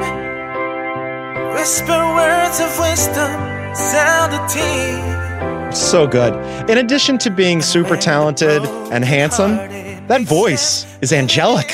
Whisper words of wisdom, sell the team. So good. In addition to being super talented and handsome, that voice is angelic,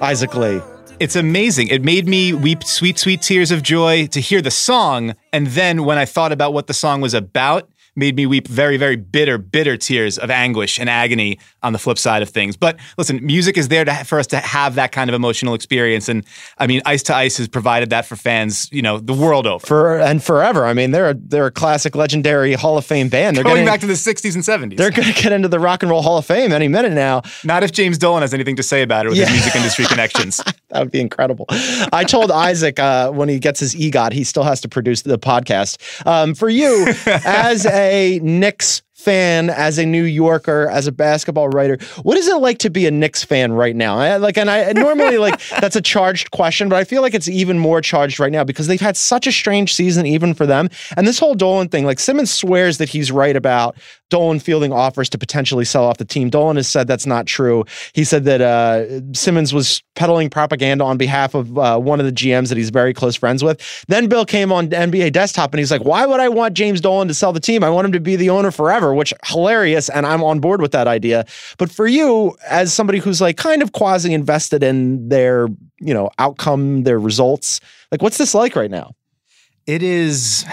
Isaac Lee. It's amazing. It made me weep sweet, sweet tears of joy to hear the song. And then when I thought about what the song was about, made me weep very, very bitter, bitter tears of anguish and agony on the flip side of things. But listen, music is there to, for us to have that kind of emotional experience. And I mean, Ice to Ice has provided that for fans, you know, the world over. For and forever. I mean, they're a, they're a classic, legendary Hall of Fame band. They're Going getting, back to the 60s and 70s. they're going to get into the Rock and Roll Hall of Fame any minute now. Not if James Dolan has anything to say about it with Yeah. his music industry connections. That would be incredible. I told Isaac uh, when he gets his EGOT, he still has to produce the podcast. Um, for you, as a Knicks fan, as a New Yorker, as a basketball writer, what is it like to be a Knicks fan right now? I, like, and I normally like that's a charged question, but I feel like it's even more charged right now because they've had such a strange season, even for them. And this whole Dolan thing, like Simmons swears that he's right about Dolan fielding offers to potentially sell off the team. Dolan has said that's not true. He said that uh, Simmons was peddling propaganda on behalf of uh, one of the GMs that he's very close friends with. Then Bill came on NBA Desktop and he's like, "Why would I want James Dolan to sell the team? I want him to be the owner forever." Which hilarious, and I'm on board with that idea. But for you, as somebody who's like kind of quasi invested in their you know outcome, their results, like what's this like right now? It is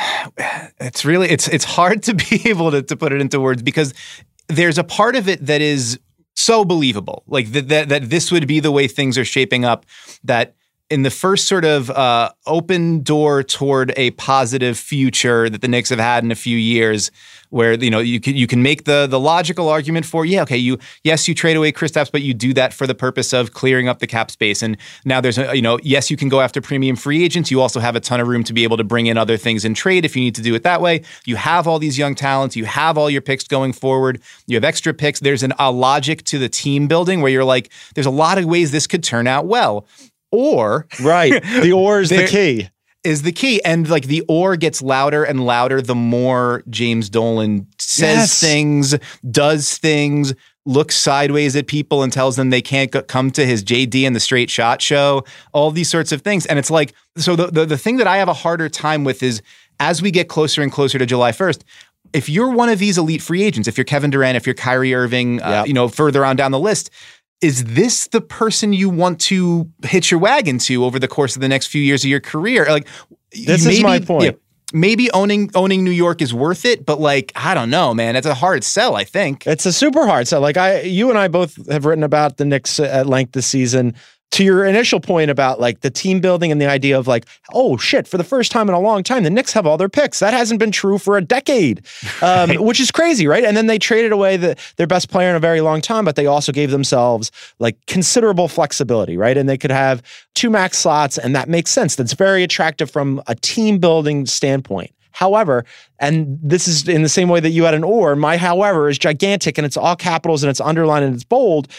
it's really it's it's hard to be able to, to put it into words because there's a part of it that is so believable like that, that that this would be the way things are shaping up that in the first sort of uh, open door toward a positive future that the Knicks have had in a few years, where you know you can you can make the the logical argument for yeah okay you yes you trade away Kristaps but you do that for the purpose of clearing up the cap space. And now there's a, you know yes you can go after premium free agents. You also have a ton of room to be able to bring in other things in trade if you need to do it that way. You have all these young talents. You have all your picks going forward. You have extra picks. There's an, a logic to the team building where you're like there's a lot of ways this could turn out well or Right. The or is the key. is the key. And like the or gets louder and louder the more James Dolan says Yes. things, does things, looks sideways at people and tells them they can't go- come to his JD and the straight shot show, all these sorts of things. And it's like, so the, the, the thing that I have a harder time with is as we get closer and closer to July 1st, if you're one of these elite free agents, if you're Kevin Durant, if you're Kyrie Irving, uh, Yep. you know, further on down the list, is this the person you want to hitch your wagon to over the course of the next few years of your career? Like, This is my point. maybe owning owning New York is worth it, but like, I don't know, man. It's a hard sell. I think. It's a super hard sell. Like I, you and I both have written about the Knicks at length this season. To your initial point about like the team building and the idea of like, oh shit, for the first time in a long time, the Knicks have all their picks. That hasn't been true for a decade, um, which is crazy, right? And then they traded away the, their best player in a very long time, but they also gave themselves like considerable flexibility, right? And they could have two max slots, and that makes sense. That's very attractive from a team building standpoint. However, and this is in the same way that you had an or, my however is gigantic and it's all capitals and it's underlined and it's bold.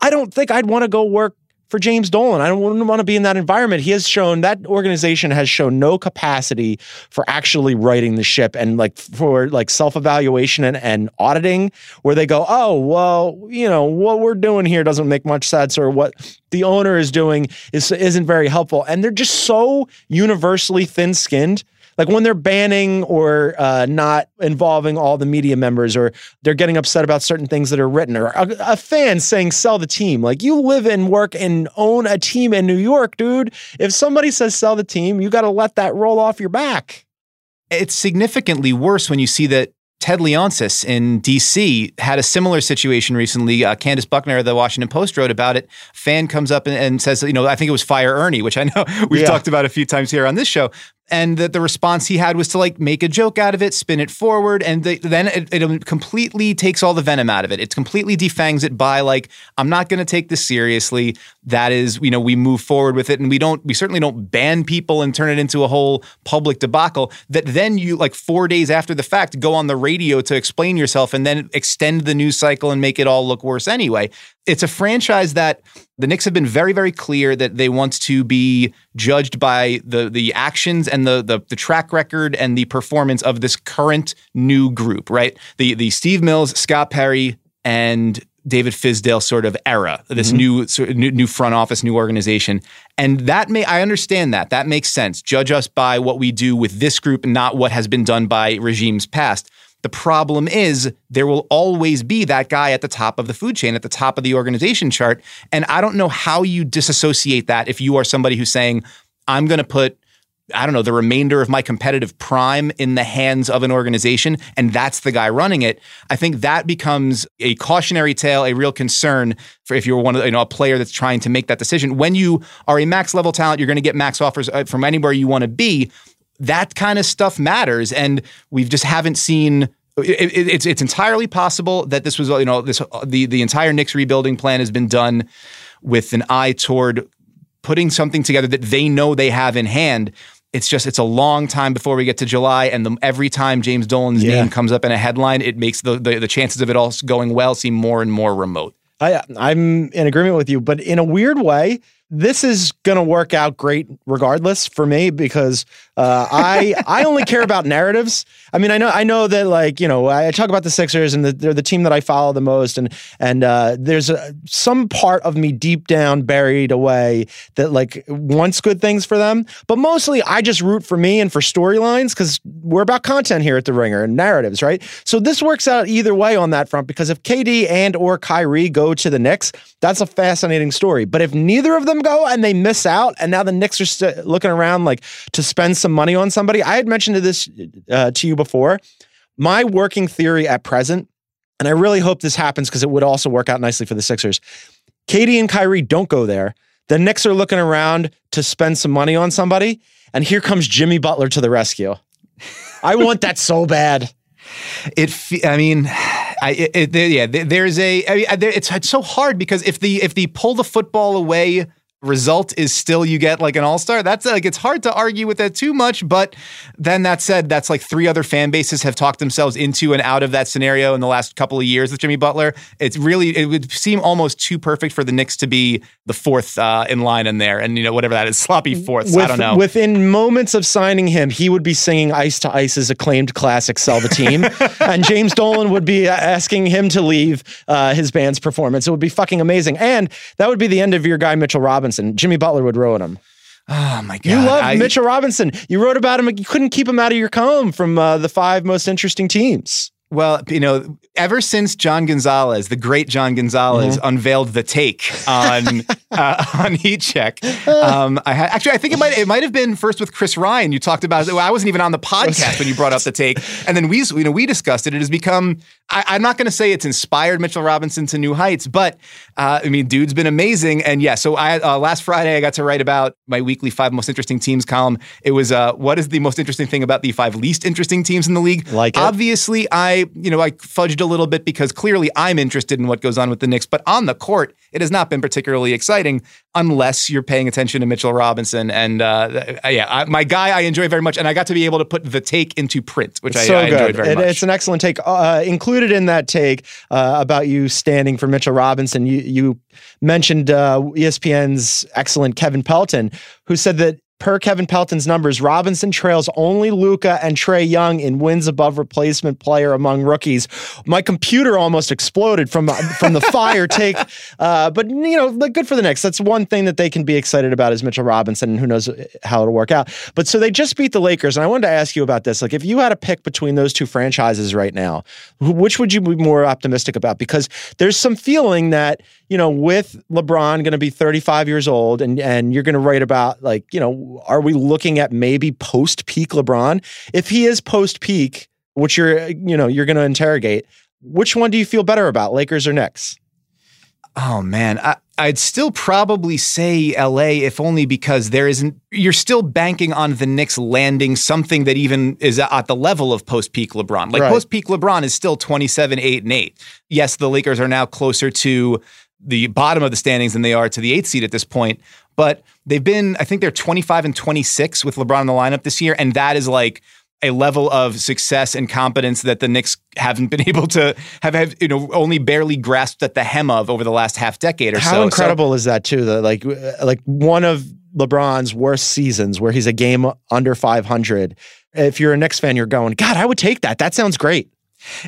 I don't think I'd want to go work for James Dolan. I don't want to be in that environment. He has shown that organization has shown no capacity for actually righting the ship and like for like self-evaluation and, and auditing where they go, oh, well, you know, what we're doing here doesn't make much sense or what the owner is doing is isn't very helpful. And they're just so universally thin-skinned like when they're banning or uh, not involving all the media members or they're getting upset about certain things that are written or a, a fan saying sell the team like you live and work and own a team in new york dude if somebody says sell the team you got to let that roll off your back It's significantly worse when you see that Ted Leonsis in DC had a similar situation recently. Uh, Candace Buckner of the Washington Post wrote about it. Fan comes up and, and says, you know, I think it was Fire Ernie, which I know we've Yeah. talked about a few times here on this show. And that the response he had was to like make a joke out of it, spin it forward, and the, then it, it completely takes all the venom out of it. It completely defangs it by like, I'm not going to take this seriously. That is, you know, we move forward with it, and we don't, we certainly don't ban people and turn it into a whole public debacle. That then you like four days after the fact go on the radio to explain yourself, and then extend the news cycle and make it all look worse anyway. It's a franchise that the Knicks have been very, very clear that they want to be judged by the the actions and the, the the track record and the performance of this current new group, right? The the Steve Mills, Scott Perry, and David Fizdale sort of era, this mm-hmm. new, sort of new new front office, new organization, and that may I understand that that makes sense. Judge us by what we do with this group, not what has been done by regimes past. The problem is there will always be that guy at the top of the food chain, at the top of the organization chart. And I don't know how you disassociate that if you are somebody who's saying, I'm going to put, I don't know, the remainder of my competitive prime in the hands of an organization, and that's the guy running it. I think that becomes a cautionary tale, a real concern for if you're one of, you know, a player that's trying to make that decision. When you are a max level talent, you're going to get max offers uh, from anywhere you want to be that kind of stuff matters and we've just haven't seen it, it- it's it's entirely possible that this was you know this the the entire Knicks rebuilding plan has been done with an eye toward putting something together that they know they have in hand. It's just it's a long time before we get to July, and the, every time James Dolan's Yeah. name comes up in a headline, it makes the, the the chances of it all going well seem more and more remote. I, I'm in agreement with you, but in a weird way, this is going to work out great regardless for me because uh, I I only care about narratives. I mean, I know I know that like you know I talk about the Sixers and the, they're the team that I follow the most, and and uh, there's a, some part of me deep down buried away that like wants good things for them, but mostly I just root for me and for storylines because we're about content here at the Ringer and narratives, right? So this works out either way on that front because if KD and or Kyrie go to the Knicks, that's a fascinating story. But if neither of them go and they miss out, and now the Knicks are st- looking around like to spend some money on somebody, I had mentioned this uh, to you before. My working theory at present, and I really hope this happens because it would also work out nicely for the Sixers. Katie and Kyrie don't go there. The Knicks are looking around to spend some money on somebody, and here comes Jimmy Butler to the rescue. I want that so bad. It. I mean, I. It, it, yeah. There's a. I mean, it's it's so hard because if the if the pull the football away result is still you get like an all star. That's like it's hard to argue with that too much. But then that said, that's like three other fan bases have talked themselves into and out of that scenario in the last couple of years with Jimmy Butler. It's really it would seem almost too perfect for the Knicks to be the fourth uh, in line in there, and you know whatever that is, sloppy fourths. I don't know. Within moments of signing him, he would be singing Ice to Ice's acclaimed classic Sell the Team. and James Dolan would be uh, asking him to leave uh, his band's performance. It would be fucking amazing. And that would be the end of your guy, Mitchell Robinson. Jimmy Butler would ruin him. oh my god, You love I- Mitchell Robinson. You wrote about him. You couldn't keep him out of your comb from uh, the five most interesting teams. Well, you know, ever since John Gonzalez, the great John Gonzalez, Mm-hmm. unveiled the take on uh, on Heat Check, um, I had actually I think it might it might have been first with Chris Ryan. You talked about it. Well, I wasn't even on the podcast when you brought up the take, and then we you know we discussed it. It has become. I, I'm not going to say it's inspired Mitchell Robinson to new heights, but uh, I mean, dude's been amazing. And yeah, so I uh, last Friday I got to write about my weekly five most interesting teams column. It was uh, what is the most interesting thing about the five least interesting teams in the league? Like it. obviously I, you know, I fudged a little bit because clearly I'm interested in what goes on with the Knicks, but on the court, it has not been particularly exciting unless you're paying attention to Mitchell Robinson. And uh, yeah, I, my guy I enjoy very much, and I got to be able to put the take into print, which I, so I enjoyed very It- much. It's an excellent take. Uh, included in that take uh, about you standing for Mitchell Robinson, you, you mentioned uh, ESPN's excellent Kevin Pelton, who said that per Kevin Pelton's numbers, Robinson trails only Luka and Trae Young in wins above replacement player among rookies. My computer almost exploded from from the fire take, uh, but you know, good for the Knicks. That's one thing that they can be excited about is Mitchell Robinson, and who knows how it'll work out. But so they just beat the Lakers, and I wanted to ask you about this. Like, if you had to pick between those two franchises right now, which would you be more optimistic about? Because there's some feeling that you know, with LeBron going to be 35 years old, and and you're going to write about like, you know, are we looking at maybe post peak LeBron? If he is post peak, which you're you know you're going to interrogate, which one do you feel better about, Lakers or Knicks? Oh man, I, I'd still probably say LA, if only because there isn't. You're still banking on the Knicks landing something that even is at the level of post peak LeBron. Like Right. post peak LeBron is still 27, 8, and 8. Yes, the Lakers are now closer to the bottom of the standings than they are to the eighth seed at this point. But they've been, I think they're 25 and 26 with LeBron in the lineup this year. And that is like a level of success and competence that the Knicks haven't been able to have, have you know, only barely grasped at the hem of over the last half decade or so. How So- incredible is that too? That like like one of LeBron's worst seasons where he's a game under 500. If you're a Knicks fan, you're going, God, I would take that. That sounds great.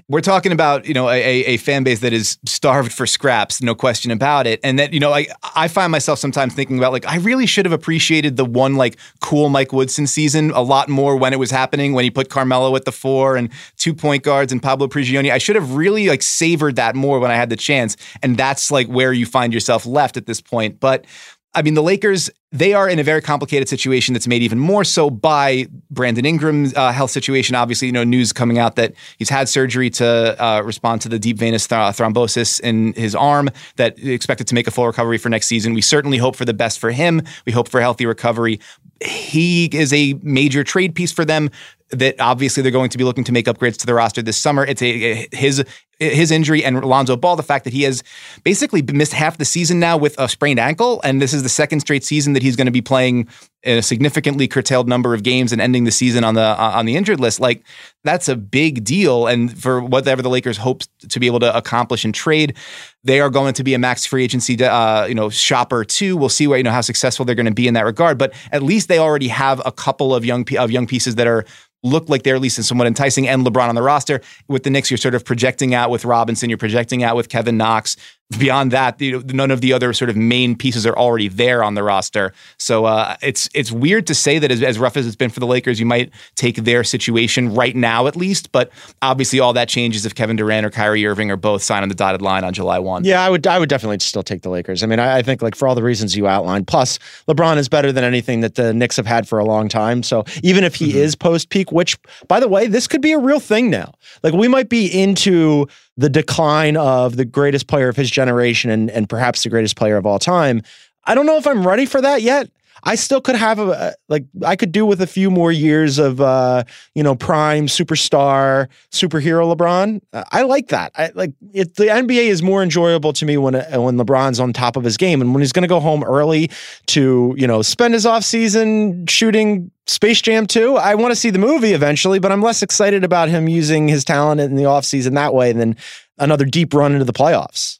We're talking about you know a, a fan base that is starved for scraps, no question about it. And that you know I I find myself sometimes thinking about like I really should have appreciated the one like cool Mike Woodson season a lot more when it was happening when he put Carmelo at the four and two point guards and Pablo Prigioni. I should have really like savored that more when I had the chance. And that's like where you find yourself left at this point. But I mean, the Lakers, they are in a very complicated situation that's made even more so by Brandon Ingram's uh, health situation. Obviously, you know, news coming out that he's had surgery to uh, respond to the deep venous th- thrombosis in his arm that expected to make a full recovery for next season. We certainly hope for the best for him. We hope for a healthy recovery. He is a major trade piece for them that obviously they're going to be looking to make upgrades to the roster this summer. It's a, his his injury and Lonzo Ball, the fact that he has basically missed half the season now with a sprained ankle, and this is the second straight season that he's going to be playing in a significantly curtailed number of games and ending the season on the uh, on the injured list. Like that's a big deal, and for whatever the Lakers hope to be able to accomplish in trade, they are going to be a max free agency, uh, you know, shopper too. We'll see what you know how successful they're going to be in that regard, but at least they already have a couple of young of young pieces that are look like they're at least somewhat enticing and LeBron on the roster. With the Knicks, you're sort of projecting out with Robinson, you're projecting out with Kevin Knox. Beyond that, you know, none of the other sort of main pieces are already there on the roster. So uh, it's it's weird to say that as, as rough as it's been for the Lakers, you might take their situation right now at least. But obviously, all that changes if Kevin Durant or Kyrie Irving are both signed on the dotted line on July one. Yeah, I would I would definitely still take the Lakers. I mean, I, I think like for all the reasons you outlined, plus LeBron is better than anything that the Knicks have had for a long time. So even if he is post peak, which by the way, this could be a real thing now. Like we might be into the decline of the greatest player of his generation and and perhaps the greatest player of all time. I don't know if I'm ready for that yet. I still could have a like I could do with a few more years of uh, you know prime superstar superhero LeBron. I like that. I like it. The NBA is more enjoyable to me when uh, when LeBron's on top of his game and when he's going to go home early to you know spend his off season shooting Space Jam 2. I want to see the movie eventually, but I'm less excited about him using his talent in the off season that way than another deep run into the playoffs.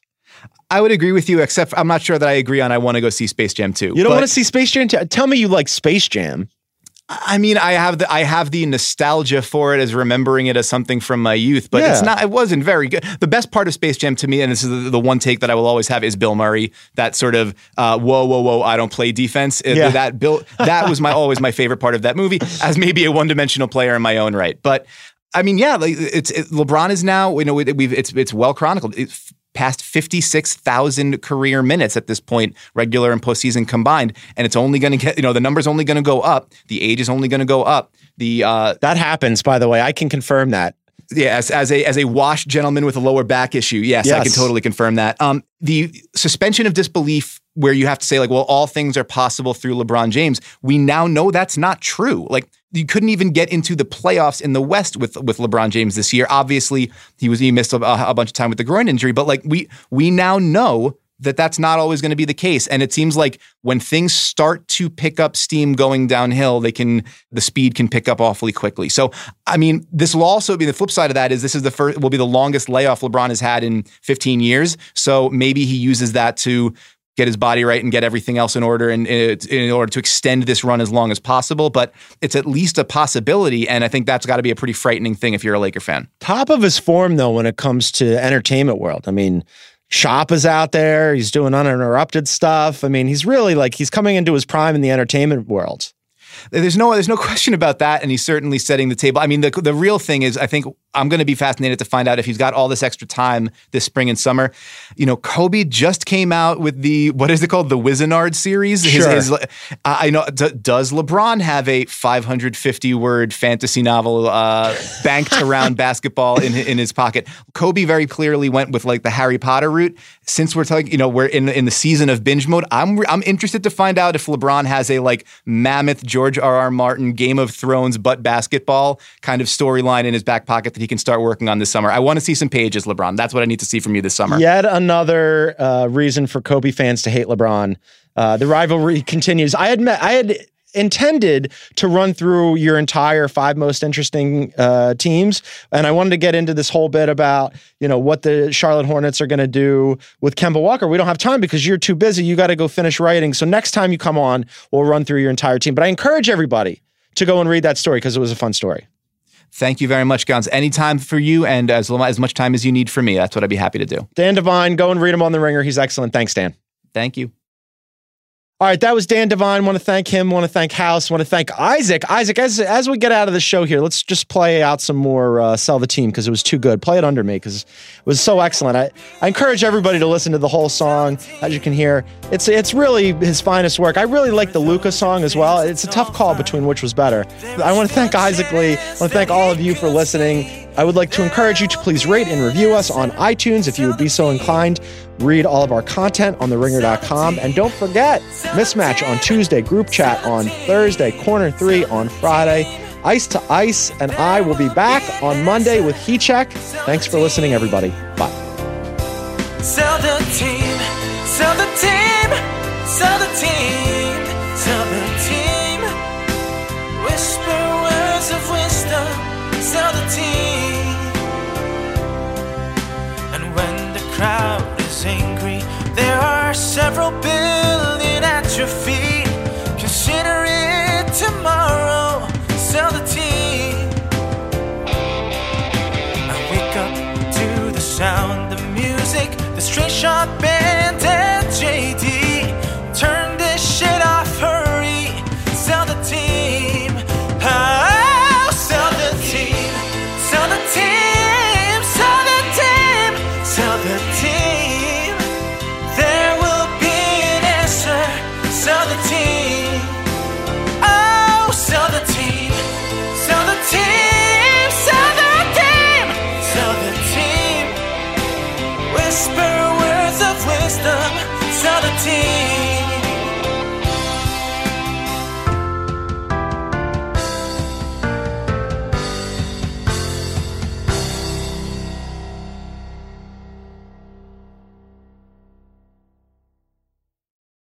I would agree with you, except I'm not sure that I agree on I want to go see Space Jam 2. You don't want to see Space Jam 2? Tell me you like Space Jam. I mean, I have the I have the nostalgia for it as remembering it as something from my youth, but Yeah. it's not. It wasn't very good. The best part of Space Jam to me, and this is the, the one take that I will always have, is Bill Murray. That sort of uh, whoa, whoa, whoa, I don't play defense. Uh, Yeah. That Bill, that was my always my favorite part of that movie, as maybe a one dimensional player in my own right. But I mean, yeah, like it's it, LeBron is now. You know, it, we've it's it's well chronicled. It's past fifty six thousand career minutes at this point, regular and postseason combined, and it's only going to get. You know, the number's only going to go up. The age is only going to go up. The uh, That happens, by the way. I can confirm that. yeah, as, a as a washed gentleman with a lower back issue, yes, I can totally confirm that. Um, the suspension of disbelief, where you have to say like, well, all things are possible through LeBron James. We now know that's not true. Like you couldn't even get into the playoffs in the West with with LeBron James this year. Obviously, he was he missed a, a bunch of time with the groin injury, but like we we now know that that's not always going to be the case and it seems like when things start to pick up steam going downhill they can the speed can pick up awfully quickly so i mean this will also be the flip side of that is this is the first will be the longest layoff lebron has had in 15 years so maybe he uses that to get his body right and get everything else in order and in, in order to extend this run as long as possible but it's at least a possibility and i think that's got to be a pretty frightening thing if you're a laker fan Top of his form, though, when it comes to entertainment world. I mean, Shop is out there. He's doing uninterrupted stuff. I mean, he's really like he's coming into his prime in the entertainment world. There's no there's no question about that, and he's certainly setting the table. I mean, the the real thing is, I think I'm going to be fascinated to find out if he's got all this extra time this spring and summer. You know, Kobe just came out with the what is it called, the Wizenard series. Sure. I I know. Does LeBron have a 550 word fantasy novel uh, banked around basketball in in his pocket? Kobe very clearly went with like the Harry Potter route. Since we're talking, you know, we're in in the season of binge mode. I'm I'm interested to find out if LeBron has a like mammoth George R. R. Martin Game of Thrones but basketball kind of storyline in his back pocket that he can start working on this summer. I want to see some pages, LeBron. That's what I need to see from you this summer. Yet another uh, reason for Kobe fans to hate LeBron. Uh, the rivalry continues. I admit I had intended to run through your entire five most interesting uh, teams, and I wanted to get into this whole bit about you know what the Charlotte Hornets are going to do with Kemba Walker. We don't have time because you're too busy. You got to go finish writing. So next time you come on, we'll run through your entire team. But I encourage everybody to go and read that story because it was a fun story. Thank you very much, Gons. Anytime for you, and as as much time as you need for me. That's what I'd be happy to do. Dan Devine, go and read him on the Ringer. He's excellent. Thanks, Dan. Thank you. All right, that was Dan Devine. Want to thank him. Want to thank House. Want to thank Isaac. Isaac, as as we get out of the show here, let's just play out some more uh, "Sell the Team" because it was too good. Play it under me because it was so excellent. I, I encourage everybody to listen to the whole song. As you can hear, it's it's really his finest work. I really like the Luka song as well. It's a tough call between which was better. I want to thank Isaac Lee. I want to thank all of you for listening. I would like to encourage you to please rate and review us on iTunes if you would be so inclined. Read all of our content on theringer.com. And don't forget, Mismatch on Tuesday, group chat on Thursday, corner three on Friday. Ice to Ice and I will be back on Monday with Heat Check. Thanks for listening, everybody. Bye. Sell the team, sell the team, sell the team, crowd is angry, there are several billion at your feet. Consider it tomorrow, sell the team. I wake up to the sound of music, the straight shot band